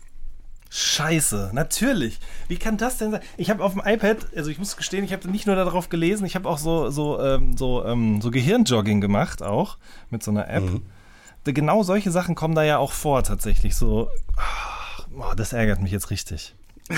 Scheiße, natürlich. Wie kann das denn sein? Ich habe auf dem iPad, also ich muss gestehen, ich habe nicht nur darauf gelesen, ich habe auch so so ähm, so ähm, so Gehirnjogging gemacht auch mit so einer App. Da- Genau solche Sachen kommen da ja auch vor tatsächlich. So, boah, das ärgert mich jetzt richtig.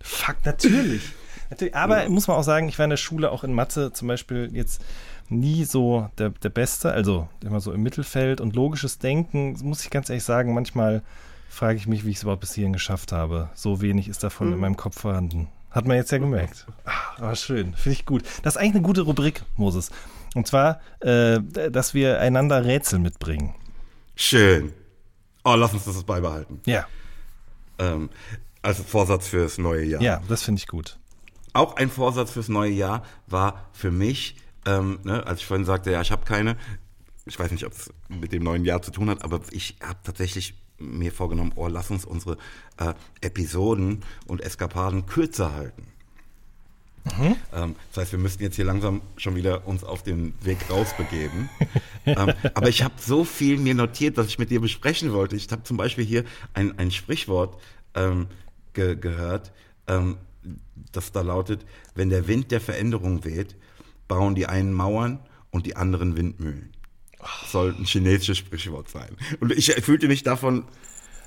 Fuck, natürlich. natürlich. Aber muss man auch sagen, ich war in der Schule auch in Mathe zum Beispiel jetzt nie so der, der Beste, also immer so im Mittelfeld und logisches Denken, muss ich ganz ehrlich sagen, manchmal frage ich mich, wie ich es überhaupt bis hierhin geschafft habe. So wenig ist davon in meinem Kopf vorhanden. Hat man jetzt ja gemerkt. Ah, aber schön, finde ich gut. Das ist eigentlich eine gute Rubrik, Moses. Und zwar, äh, dass wir einander Rätsel mitbringen. Schön. Oh, lass uns das beibehalten. Ja, Ähm, als Vorsatz fürs neue Jahr. ja, das finde ich gut. Auch ein Vorsatz fürs neue Jahr war für mich, ähm, ne, als ich vorhin sagte, ja, ich habe keine, ich weiß nicht, ob es mit dem neuen Jahr zu tun hat, aber ich habe tatsächlich mir vorgenommen, oh, lass uns unsere äh, Episoden und Eskapaden kürzer halten. Ähm, das heißt, wir müssten jetzt hier langsam schon wieder uns auf den Weg rausbegeben. ähm, aber ich habe so viel mir notiert, was ich mit dir besprechen wollte. Ich habe zum Beispiel hier ein, ein Sprichwort ähm, ge gehört, ähm, das da lautet, wenn der Wind der Veränderung weht, bauen die einen Mauern und die anderen Windmühlen. Soll ein chinesisches Sprichwort sein. Und ich fühlte mich davon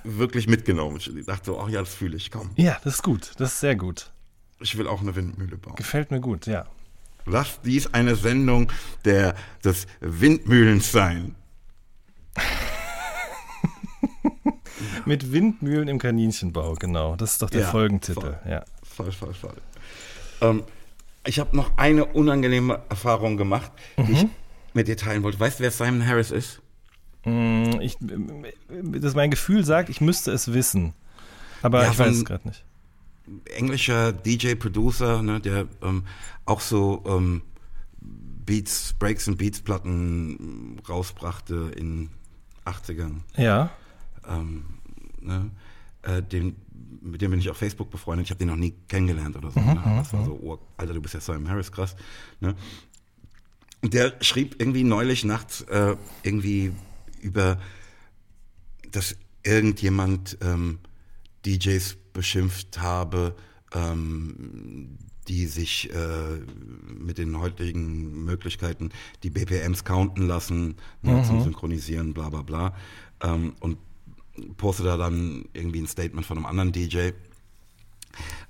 wirklich mitgenommen. Ich dachte so, ach ja, das fühle ich, komm. Ja, das ist gut. Das ist sehr gut. Ich will auch eine Windmühle bauen. Gefällt mir gut, ja. Lass dies eine Sendung der, des Windmühlens sein. Mit Windmühlen im Kaninchenbau, genau. Das ist doch der Ja, Folgentitel. voll. Ja. Voll, voll, voll. Ähm, ich habe noch eine unangenehme Erfahrung gemacht, die Mhm. ich mit dir teilen wollte. Weißt du, wer Simon Harris ist? Mm, Ich, dass mein Gefühl sagt, ich müsste es wissen. Aber Ja, ich weiß es gerade nicht. Englischer DJ-Producer, ne, der ähm, auch so ähm, Beats, Breaks und Beats-Platten rausbrachte in 80ern. Ja. ähm, ne, äh, den, mit dem bin ich auf Facebook befreundet. Ich habe den noch nie kennengelernt oder so. ne? Das war so, oh, Alter, du bist ja Simon Harris, krass. Ne? Und der schrieb irgendwie neulich nachts äh, irgendwie über, dass irgendjemand ähm, DJs beschimpft habe, ähm, die sich äh, mit den heutigen Möglichkeiten die BPMs counten lassen, ne, zum Synchronisieren, bla bla bla. Ähm, und postet da dann irgendwie ein Statement von einem anderen DJ,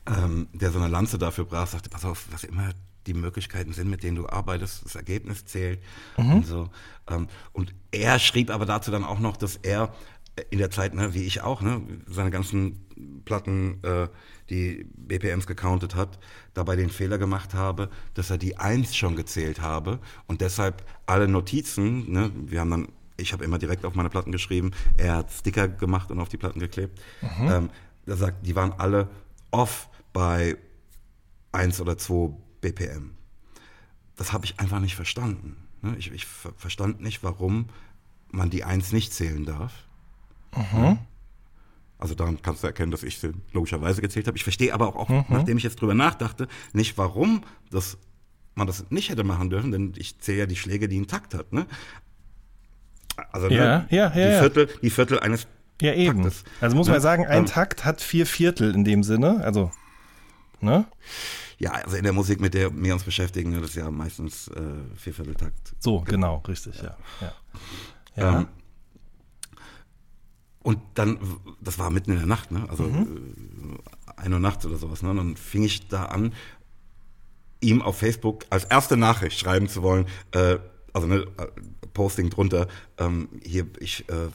ähm, der so eine Lanze dafür brach, sagte, pass auf, was immer die Möglichkeiten sind, mit denen du arbeitest, das Ergebnis zählt und so. Ähm, und er schrieb aber dazu dann auch noch, dass er in der Zeit, ne, wie ich auch, ne, seine ganzen Platten, äh, die BPMs gecountet hat, dabei den Fehler gemacht habe, dass er die Eins schon gezählt habe und deshalb alle Notizen, ne, wir haben dann, ich habe immer direkt auf meine Platten geschrieben, er hat Sticker gemacht und auf die Platten geklebt. Ähm, er sagt, die waren alle off bei 1 oder 2 BPM. Das habe ich einfach nicht verstanden. ne? Ich, ich ver verstand nicht, warum man die 1 nicht zählen darf. Also daran kannst du erkennen, dass ich sie logischerweise gezählt habe. Ich verstehe aber auch, auch nachdem ich jetzt drüber nachdachte, nicht, warum das, man das nicht hätte machen dürfen, denn ich zähle ja die Schläge, die einen Takt hat. Ne? Also Ja, ne, ja, ja, die, ja. Viertel, die Viertel eines Ja, eben. Taktes. Also muss man Ne? sagen, ein Ähm, Takt hat vier Viertel in dem Sinne. Also, ne? Ja, also in der Musik, mit der wir uns beschäftigen, das ist ja meistens äh, Viervierteltakt. So, genau, richtig, ja. Ja. ja. Ähm, und dann, das war mitten in der Nacht, ne? also äh, eine Uhr nachts oder sowas. Ne? Und dann fing ich da an, ihm auf Facebook als erste Nachricht schreiben zu wollen, äh, also ne, äh, Posting drunter, ähm, hier, ich, äh,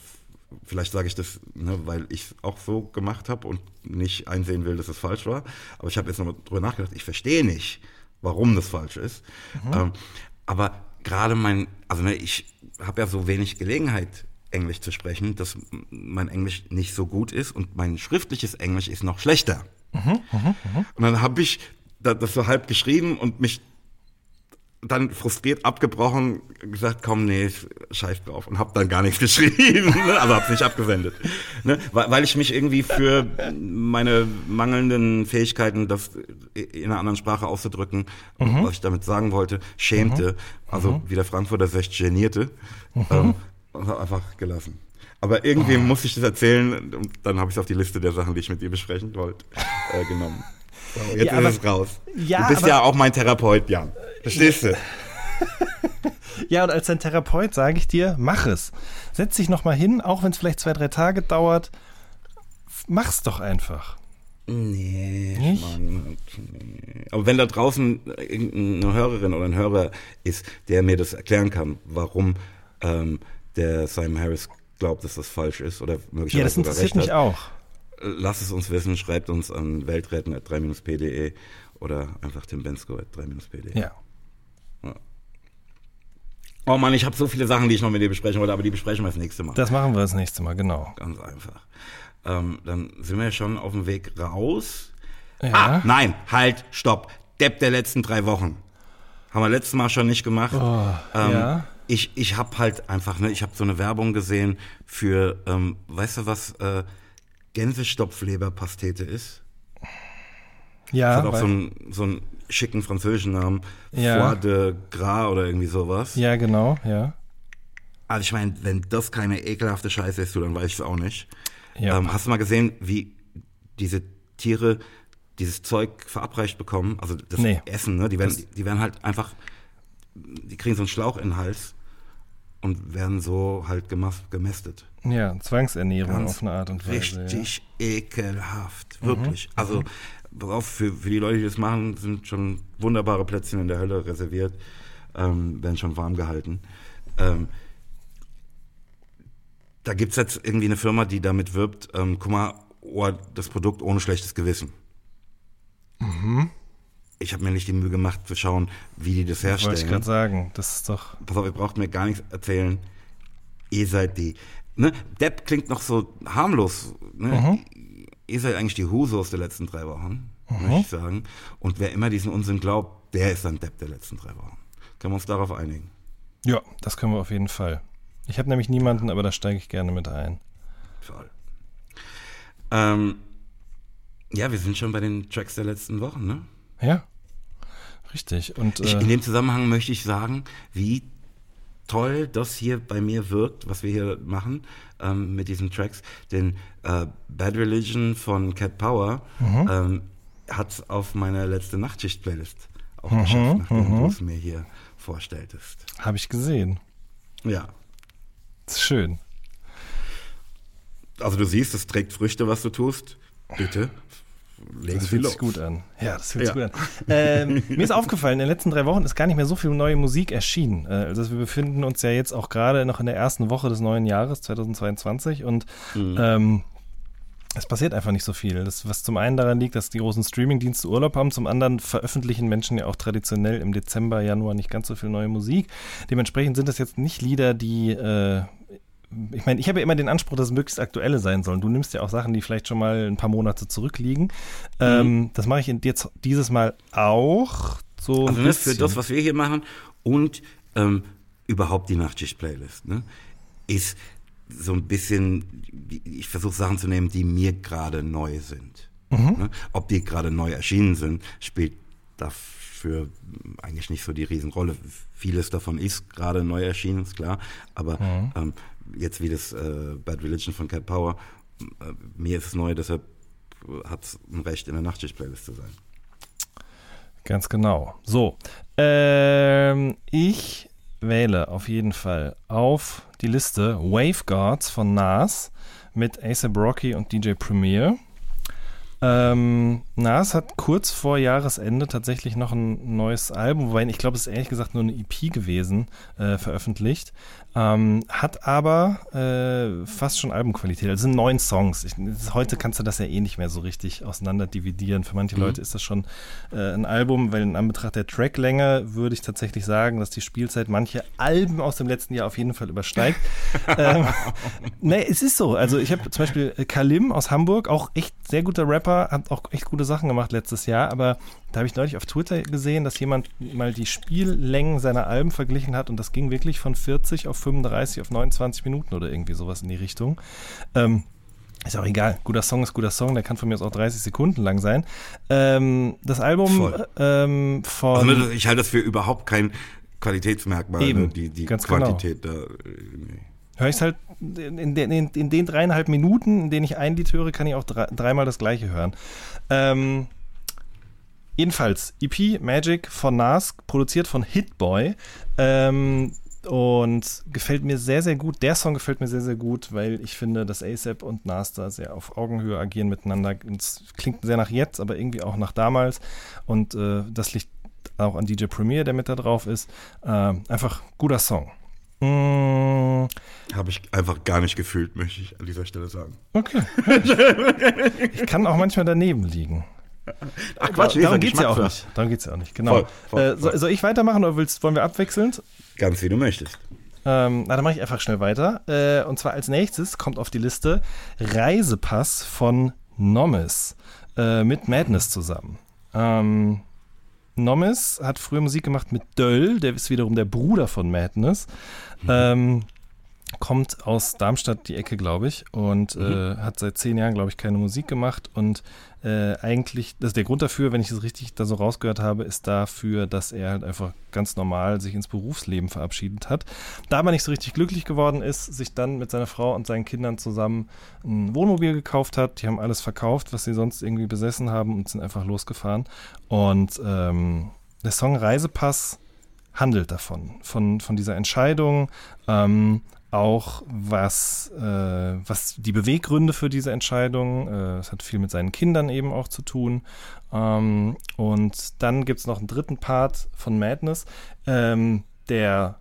vielleicht sage ich das, ne, weil ich es auch so gemacht habe und nicht einsehen will, dass es falsch war. Aber ich habe jetzt nochmal drüber nachgedacht, ich verstehe nicht, warum das falsch ist. Ähm, aber gerade mein, also ne, ich habe ja so wenig Gelegenheit, Englisch zu sprechen, dass mein Englisch nicht so gut ist und mein schriftliches Englisch ist noch schlechter. Und dann habe ich das so halb geschrieben und mich dann frustriert abgebrochen, gesagt, komm, nee, scheiß drauf und hab dann gar nichts geschrieben, ne? also hab's nicht abgesendet, ne? weil, weil ich mich irgendwie für meine mangelnden Fähigkeiten, das in einer anderen Sprache auszudrücken, mhm. was ich damit sagen wollte, schämte, mhm. also mhm. wie der Frankfurter sagt, genierte, mhm. ähm, und hab einfach gelassen. Aber irgendwie oh. muss ich das erzählen und dann habe ich es auf die Liste der Sachen, die ich mit dir besprechen wollte, äh, genommen. So, jetzt ja, ist es raus. Ja, du bist aber, ja auch mein Therapeut, Jan. Verstehst du? ja, und als dein Therapeut sage ich dir, mach es. Setz dich nochmal hin, auch wenn es vielleicht zwei, drei Tage dauert. Mach's doch einfach. Nee, Nicht? Mann. Aber wenn da draußen irgendeine Hörerin oder ein Hörer ist, der mir das erklären kann, warum ähm, der Simon Harris glaubt, dass das falsch ist oder möglicherweise Ja, das interessiert mich auch. Lass es uns wissen, schreibt uns an weltretten.3-p.de oder einfach timbensko.3-p.de. Ja. ja. Oh Mann, ich habe so viele Sachen, die ich noch mit dir besprechen wollte, aber die besprechen wir das nächste Mal. Das machen wir das nächste Mal, genau. Ganz einfach. Ähm, dann sind wir schon auf dem Weg raus. Ja. Ah, nein, halt, stopp. Depp der letzten drei Wochen. Haben wir letztes Mal schon nicht gemacht. Oh, ähm, ja. Ich, ich habe halt einfach, ne, ich habe so eine Werbung gesehen für, ähm, weißt du was, äh, Gänsestopfleberpastete ist. Ja. Das hat auch so einen, so einen schicken französischen Namen. Ja. Foie de Gras oder irgendwie sowas. Ja, genau, ja. Also ich meine, wenn das keine ekelhafte Scheiße ist, du, dann weiß ich es auch nicht. Ja. Ähm, hast du mal gesehen, wie diese Tiere dieses Zeug verabreicht bekommen? Also das nee. Essen, ne? Die werden, die werden halt einfach, die kriegen so einen Schlauch in den Hals und werden so halt gemästet. Ja, Zwangsernährung Ganz auf eine Art und Weise. Richtig ja. ekelhaft, wirklich. Mhm. Also mhm. für, für die Leute, die das machen, sind schon wunderbare Plätzchen in der Hölle reserviert, ähm, werden schon warm gehalten. Ähm, da gibt es jetzt irgendwie eine Firma, die damit wirbt, ähm, guck mal, oh, das Produkt ohne schlechtes Gewissen. Mhm ich habe mir nicht die Mühe gemacht zu schauen, wie die das herstellen. Wollte ich gerade sagen, das ist doch. Pass auf, ihr braucht mir gar nichts erzählen. Ihr seid die. Ne? Depp klingt noch so harmlos. Ne? Mhm. Ihr seid eigentlich die Husos der letzten drei Wochen, mhm. möchte ich sagen. Und wer immer diesen Unsinn glaubt, der ist dann Depp der letzten drei Wochen. Können wir uns darauf einigen? Ja, das können wir auf jeden Fall. Ich habe nämlich niemanden, aber da steige ich gerne mit ein. Voll. Ähm, ja, wir sind schon bei den Tracks der letzten Wochen, ne? Ja, richtig. Und, ich, äh, in dem Zusammenhang möchte ich sagen, wie toll das hier bei mir wirkt, was wir hier machen ähm, mit diesen Tracks. Denn äh, Bad Religion von Cat Power mhm. ähm, hat es auf meiner letzte Nachtschicht-Playlist auch mhm, geschafft, nachdem mhm. du es mir hier vorstelltest. Habe ich gesehen. Ja. Ist schön. Also du siehst, es trägt Früchte, was du tust. Bitte legen das fühlt sich gut an. Ja, das fühlt ja. sich gut an. Ähm, mir ist aufgefallen, in den letzten drei Wochen ist gar nicht mehr so viel neue Musik erschienen. Äh, also wir befinden uns ja jetzt auch gerade noch in der ersten Woche des neuen Jahres 2022 und mhm. ähm, es passiert einfach nicht so viel. Das, was zum einen daran liegt, dass die großen Streamingdienste Urlaub haben, zum anderen veröffentlichen Menschen ja auch traditionell im Dezember, Januar nicht ganz so viel neue Musik. Dementsprechend sind das jetzt nicht Lieder, die äh, ich meine, ich habe ja immer den Anspruch, dass es möglichst aktuelle sein sollen. Du nimmst ja auch Sachen, die vielleicht schon mal ein paar Monate zurückliegen. Ähm, mhm. Ähm, das mache ich jetzt dieses Mal auch. So also das für das, was wir hier machen und ähm, überhaupt die Nachtschicht-Playlist, ne, ist so ein bisschen, ich versuche Sachen zu nehmen, die mir gerade neu sind. Mhm. Ne? Ob die gerade neu erschienen sind, spielt dafür eigentlich nicht so die Riesenrolle. Vieles davon ist gerade neu erschienen, ist klar. Aber mhm. ähm, jetzt wie das äh, Bad Religion von Cat Power, äh, mir ist es neu, deshalb hat es ein Recht, in der Nachtschicht-Playlist zu sein. Ganz genau. So, ähm, ich wähle auf jeden Fall auf die Liste Waveguards von Nas mit ASAP Rocky und DJ Premier. Ähm, Nas hat kurz vor Jahresende tatsächlich noch ein neues Album, wobei ich glaube, es ist ehrlich gesagt nur eine EP gewesen, äh, veröffentlicht. Ähm, hat aber äh, fast schon Albumqualität. Also sind neun Songs. Ich, heute kannst du das ja eh nicht mehr so richtig auseinander dividieren. Für manche mhm. Leute ist das schon äh, ein Album, weil in Anbetracht der Tracklänge würde ich tatsächlich sagen, dass die Spielzeit manche Alben aus dem letzten Jahr auf jeden Fall übersteigt. ähm, nee, es ist so. Also ich habe zum Beispiel Kalim aus Hamburg, auch echt sehr guter Rapper, hat auch echt gute Sachen gemacht letztes Jahr, aber da habe ich neulich auf Twitter gesehen, dass jemand mal die Spiellängen seiner Alben verglichen hat und das ging wirklich von 40 auf 35 auf 29 Minuten oder irgendwie sowas in die Richtung. Ähm, ist auch egal. Guter Song ist guter Song. Der kann von mir aus auch 30 Sekunden lang sein. Ähm, das Album ähm, von. Also, ich halte das für überhaupt kein Qualitätsmerkmal. Eben, ne? Die, die ganz genau. Quantität genau. da. Nee. Höre ich es halt in, in, in, den dreieinhalb Minuten, in denen ich ein Lied höre, kann ich auch drei, dreimal das gleiche hören. Ähm, Jedenfalls, EP Magic von Nas, produziert von Hitboy. Ähm, und gefällt mir sehr, sehr gut. Der Song gefällt mir sehr, sehr gut, weil ich finde, dass ASAP und Nas da sehr auf Augenhöhe agieren miteinander. Es klingt sehr nach jetzt, aber irgendwie auch nach damals. Und äh, das liegt auch an DJ Premier, der mit da drauf ist. Äh, einfach guter Song. Mm. Habe ich einfach gar nicht gefühlt, möchte ich an dieser Stelle sagen. Okay. ich kann auch manchmal daneben liegen. Ach Quatsch, nee, darum geht es ja auch nicht. Darum geht es ja auch nicht, genau. Voll, voll, äh, soll, soll, ich weitermachen oder willst, wollen wir abwechselnd? Ganz wie du möchtest. Ähm, na, dann mache ich einfach schnell weiter. Äh, und zwar als nächstes kommt auf die Liste Reisepass von Nomis äh, mit Madness zusammen. Ähm, Nomis hat früher Musik gemacht mit Döll, der ist wiederum der Bruder von Madness. Mhm. Ähm, kommt aus Darmstadt die Ecke, glaube ich, und mhm. äh, hat seit zehn Jahren, glaube ich, keine Musik gemacht und äh, eigentlich, das ist der Grund dafür, wenn ich es richtig da so rausgehört habe, ist dafür, dass er halt einfach ganz normal sich ins Berufsleben verabschiedet hat. Da aber nicht so richtig glücklich geworden ist, sich dann mit seiner Frau und seinen Kindern zusammen ein Wohnmobil gekauft hat. Die haben alles verkauft, was sie sonst irgendwie besessen haben und sind einfach losgefahren. Und ähm, der Song Reisepass handelt davon, von, von dieser Entscheidung. Ähm, auch was, äh, was die Beweggründe für diese Entscheidung, äh, es hat viel mit seinen Kindern eben auch zu tun. Ähm, und dann gibt es noch einen dritten Part von Madness, ähm, der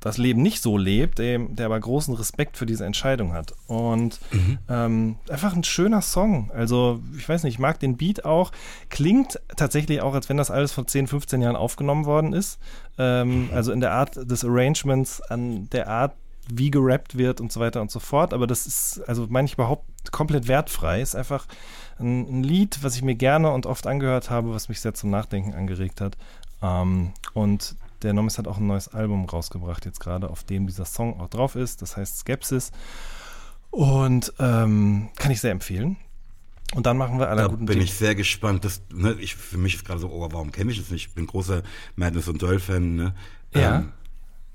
das Leben nicht so lebt, der, der, aber großen Respekt für diese Entscheidung hat. Und mhm. ähm, einfach ein schöner Song. Also, ich weiß nicht, ich mag den Beat auch. Klingt tatsächlich auch, als wenn das alles vor 10, 15 Jahren aufgenommen worden ist. Ähm, also in der Art des Arrangements, an der Art wie gerappt wird und so weiter und so fort. Aber das ist, also meine ich überhaupt komplett wertfrei. Ist einfach ein, ein, Lied, was ich mir gerne und oft angehört habe, was mich sehr zum Nachdenken angeregt hat. Ähm, und der Nomis hat auch ein neues Album rausgebracht, jetzt gerade, auf dem dieser Song auch drauf ist. Das heißt Skepsis. Und ähm, kann ich sehr empfehlen. Und dann machen wir alle da guten bin Dinge. ich sehr gespannt. Das, ne, ich, für mich ist gerade so, oh, warum kenne ich das nicht? Ich bin großer Madness und Doll-Fan. Ne? Ja. Ähm,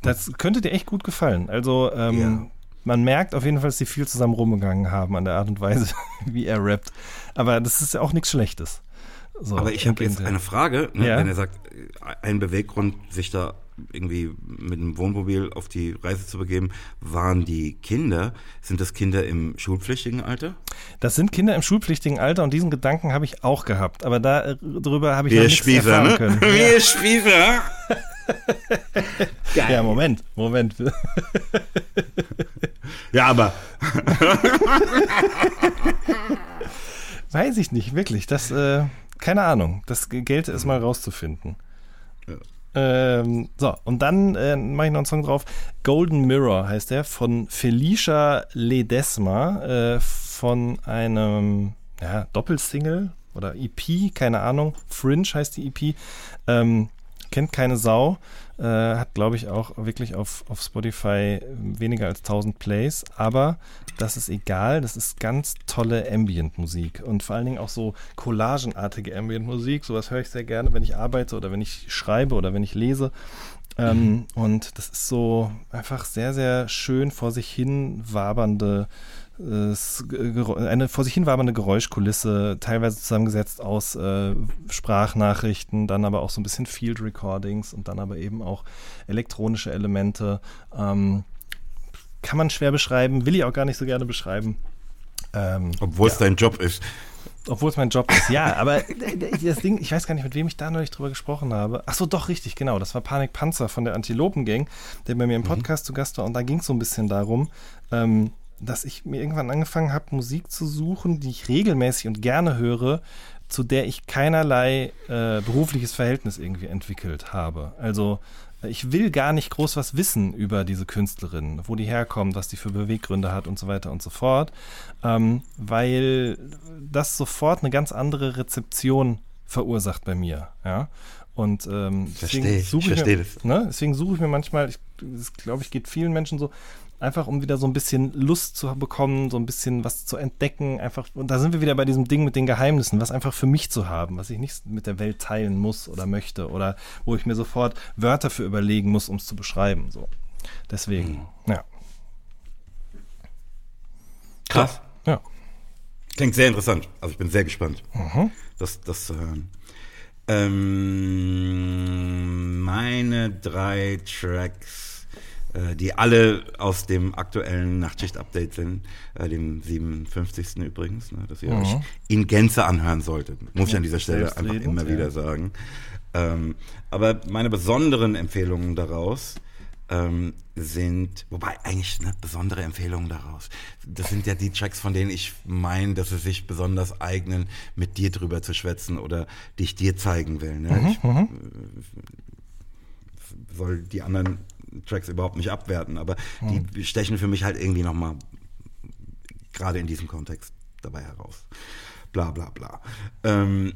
das könnte dir echt gut gefallen. Also, ähm, ja. man merkt auf jeden Fall, dass sie viel zusammen rumgegangen haben an der Art und Weise, wie er rappt. Aber das ist ja auch nichts Schlechtes. So, Aber ich habe jetzt eine Frage, ne, ja? wenn er sagt, ein Beweggrund, sich da irgendwie mit einem Wohnmobil auf die Reise zu begeben, waren die Kinder. Sind das Kinder im schulpflichtigen Alter? Das sind Kinder im schulpflichtigen Alter und diesen Gedanken habe ich auch gehabt. Aber da, darüber habe ich Wir noch nichts Spießer, erfahren ne? können. Wir ja. Spießer! ja, Moment, Moment. ja, aber. Weiß ich nicht, wirklich. Das, äh, keine Ahnung. Das gelte es mal rauszufinden. Ja. Ähm, so, und dann äh, mache ich noch einen Song drauf. Golden Mirror heißt der, von Felicia Ledesma, äh, von einem ja, Doppelsingle oder EP, keine Ahnung. Fringe heißt die EP. Ähm, kennt keine Sau. Äh, hat, glaube ich, auch wirklich auf, auf Spotify weniger als 1000 Plays. Aber das ist egal. Das ist ganz tolle Ambient-Musik. Und vor allen Dingen auch so collagenartige Ambient-Musik. Sowas höre ich sehr gerne, wenn ich arbeite oder wenn ich schreibe oder wenn ich lese. Ähm, mhm. Und das ist so einfach sehr, sehr schön vor sich hin wabernde eine vor sich hin wabernde Geräuschkulisse, teilweise zusammengesetzt aus äh, Sprachnachrichten, dann aber auch so ein bisschen Field Recordings und dann aber eben auch elektronische Elemente. Ähm, kann man schwer beschreiben, will ich auch gar nicht so gerne beschreiben. Ähm, Obwohl es dein Job ist. Obwohl es mein Job ist, ja. Aber das Ding, ich weiß gar nicht, mit wem ich da neulich drüber gesprochen habe. Ach so, doch, richtig, genau. Das war Panik Panzer von der Antilopen-Gang, der bei mir im mhm. Podcast mhm. zu Gast war. Und da ging es so ein bisschen darum, ähm, dass ich mir irgendwann angefangen habe, Musik zu suchen, die ich regelmäßig und gerne höre, zu der ich keinerlei äh, berufliches Verhältnis irgendwie entwickelt habe. Also ich will gar nicht groß was wissen über diese Künstlerin, wo die herkommt, was die für Beweggründe hat und so weiter und so fort, ähm, weil das sofort eine ganz andere Rezeption verursacht bei mir. Ja? Und ähm, deswegen suche ich, ich, mir, ne, deswegen suche ich mir manchmal, ich, das glaube ich, geht vielen Menschen so, einfach um wieder so ein bisschen Lust zu bekommen, so ein bisschen was zu entdecken, einfach, und da sind wir wieder bei diesem Ding mit den Geheimnissen, was einfach für mich zu haben, was ich nicht mit der Welt teilen muss oder möchte oder wo ich mir sofort Wörter für überlegen muss, um es zu beschreiben, so. Deswegen, mhm. ja. Krass. Ja. Klingt sehr interessant. Also ich bin sehr gespannt, mhm. das, das zu hören. Ähm, meine drei Tracks äh, die alle aus dem aktuellen Nachtschicht-Update sind, äh, dem 57. übrigens, ne, dass ihr mhm. euch in Gänze anhören solltet. Muss ich an dieser Stelle einfach immer wieder ja. sagen. Ähm, aber meine besonderen Empfehlungen daraus ähm, sind, wobei eigentlich ne, besondere Empfehlungen daraus. Das sind ja die Tracks, von denen ich meine, dass sie sich besonders eignen, mit dir drüber zu schwätzen oder dich dir zeigen will. Ne? Mhm, ich, mhm. soll die anderen Tracks überhaupt nicht abwerten, aber hm. die stechen für mich halt irgendwie nochmal gerade in diesem Kontext dabei heraus. Bla bla bla. Ähm,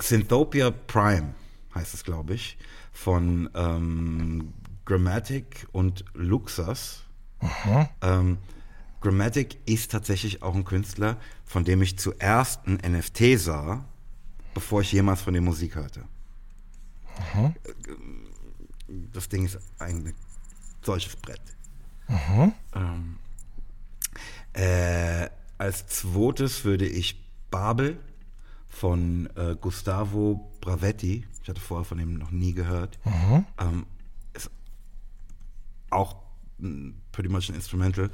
Synthopia Prime heißt es, glaube ich, von ähm, Grammatic und Luxus. Ähm, Grammatic ist tatsächlich auch ein Künstler, von dem ich zuerst ein NFT sah, bevor ich jemals von der Musik hörte. Mhm. Das Ding ist eine solches Brett. Mhm. Ähm, äh, als zweites würde ich Babel von äh, Gustavo Bravetti, ich hatte vorher von ihm noch nie gehört, mhm. ähm, ist auch pretty much ein Instrumental,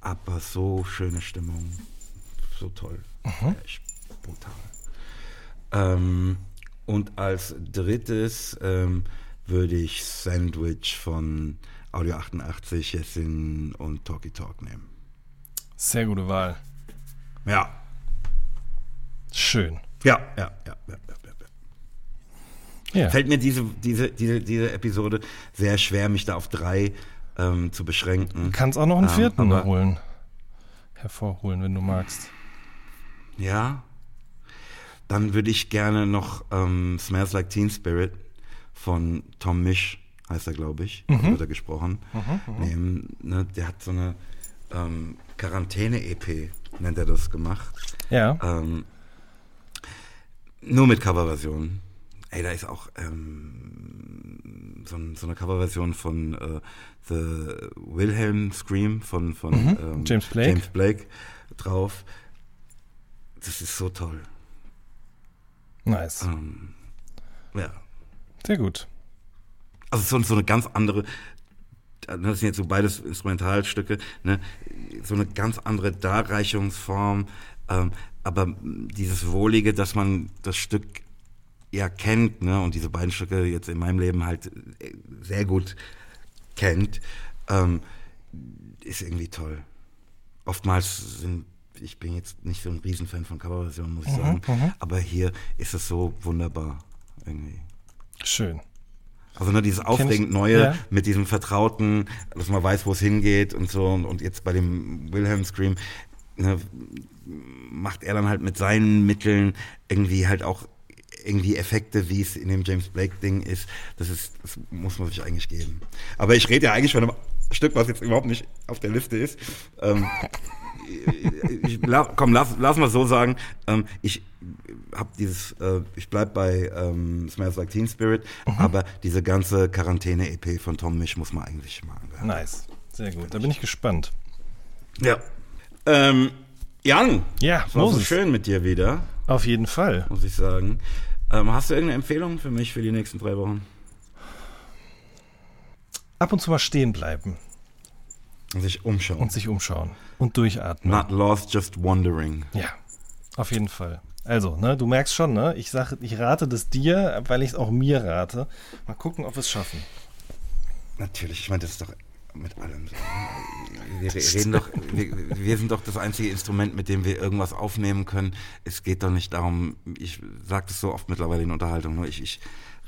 aber so schöne Stimmung, so toll, mhm. echt brutal. Ähm, und als drittes ähm, würde ich Sandwich von Audio 88, Jessin und Talkie Talk nehmen. Sehr gute Wahl. Ja. Schön. Ja, ja, ja, ja, ja, ja. ja. Fällt mir diese, diese, diese, diese Episode sehr schwer, mich da auf drei ähm, zu beschränken. Du kannst auch noch einen ähm, vierten ähm, holen. Hervorholen, wenn du magst. Ja. Dann würde ich gerne noch ähm, Smells Like Teen Spirit von Tom Misch heißt er, glaube ich, mhm. wird er gesprochen. Mhm, mhm, nehmen. Ne, der hat so eine ähm, Quarantäne-EP, nennt er das, gemacht. Ja. Ähm, nur mit Coverversion. Ey, da ist auch ähm, so, so, eine Coverversion von äh, The Wilhelm Scream von, von mhm. ähm, James, Blake. James Blake drauf. Das ist so toll. Nice. Ähm, ja. Sehr gut. Also so, so eine ganz andere, das sind jetzt so beides Instrumentalstücke, ne? so eine ganz andere Darreichungsform, ähm, aber dieses Wohlige, dass man das Stück ja kennt, ne? und diese beiden Stücke jetzt in meinem Leben halt äh, sehr gut kennt, ähm, ist irgendwie toll. Oftmals sind, ich bin jetzt nicht so ein Riesenfan von Coverversionen, muss ich mhm, sagen, mhm. aber hier ist es so wunderbar irgendwie. Schön. Also nur dieses aufregend Neue ja. mit diesem Vertrauten, dass man weiß, wo es hingeht und so. Und, und jetzt bei dem Wilhelm Scream ne, macht er dann halt mit seinen Mitteln irgendwie halt auch irgendwie Effekte, wie es in dem James Blake-Ding ist. Das ist, das muss man sich eigentlich geben. Aber ich rede ja eigentlich von einem Stück, was jetzt überhaupt nicht auf der Liste ist. Ähm, ich, komm, lass, lass mal so sagen. Ähm, ich habe dieses, äh, ich bleib bei ähm, Smells Like Teen Spirit, mhm. aber diese ganze Quarantäne-EP von Tom Misch muss man eigentlich mal angehören. Nice, sehr gut. Da bin ich gespannt. Ja. Ähm, Jan, ja, war so schön mit dir wieder. Auf jeden Fall. Muss ich sagen. Ähm, hast du irgendeine Empfehlung für mich für die nächsten drei Wochen? Ab und zu mal stehen bleiben. Und sich umschauen. Und sich umschauen. Und durchatmen. Not lost, just wandering. Ja, auf jeden Fall. Also, ne, du merkst schon, ne? Ich sage, ich rate das dir, weil ich es auch mir rate. Mal gucken, ob wir es schaffen. Natürlich, ich meine, das ist doch mit allem so. Wir reden doch, wir, wir, sind doch das einzige Instrument, mit dem wir irgendwas aufnehmen können. Es geht doch nicht darum, ich sage das so oft mittlerweile in Unterhaltung, nur ich, ich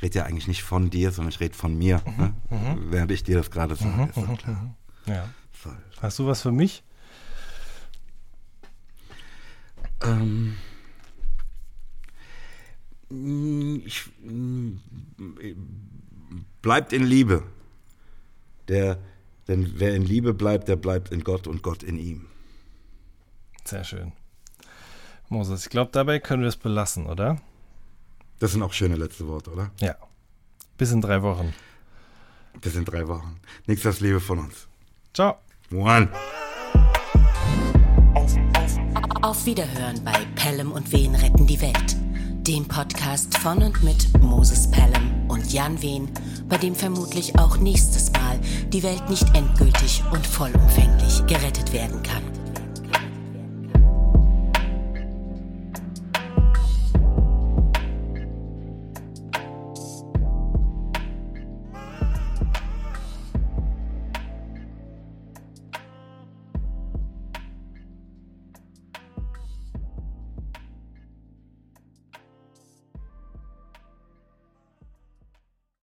rede ja eigentlich nicht von dir, sondern ich rede von mir, mhm, ne? mhm. während ich dir das gerade sage. Mhm, klar. Mhm. Ja. Hast du was für mich? Ähm, ich, bleibt in Liebe. Der, denn wer in Liebe bleibt, der bleibt in Gott und Gott in ihm. Sehr schön. Moses, ich glaube, dabei können wir es belassen, oder? Das sind auch schöne letzte Worte, oder? Ja. Bis in drei Wochen. Bis in drei Wochen. Nichts als Liebe von uns. Ciao. One. Auf Wiederhören bei Pelham und Wen retten die Welt. Dem Podcast von und mit Moses Pelham und Jan Wehn, bei dem vermutlich auch nächstes Mal die Welt nicht endgültig und vollumfänglich gerettet werden kann.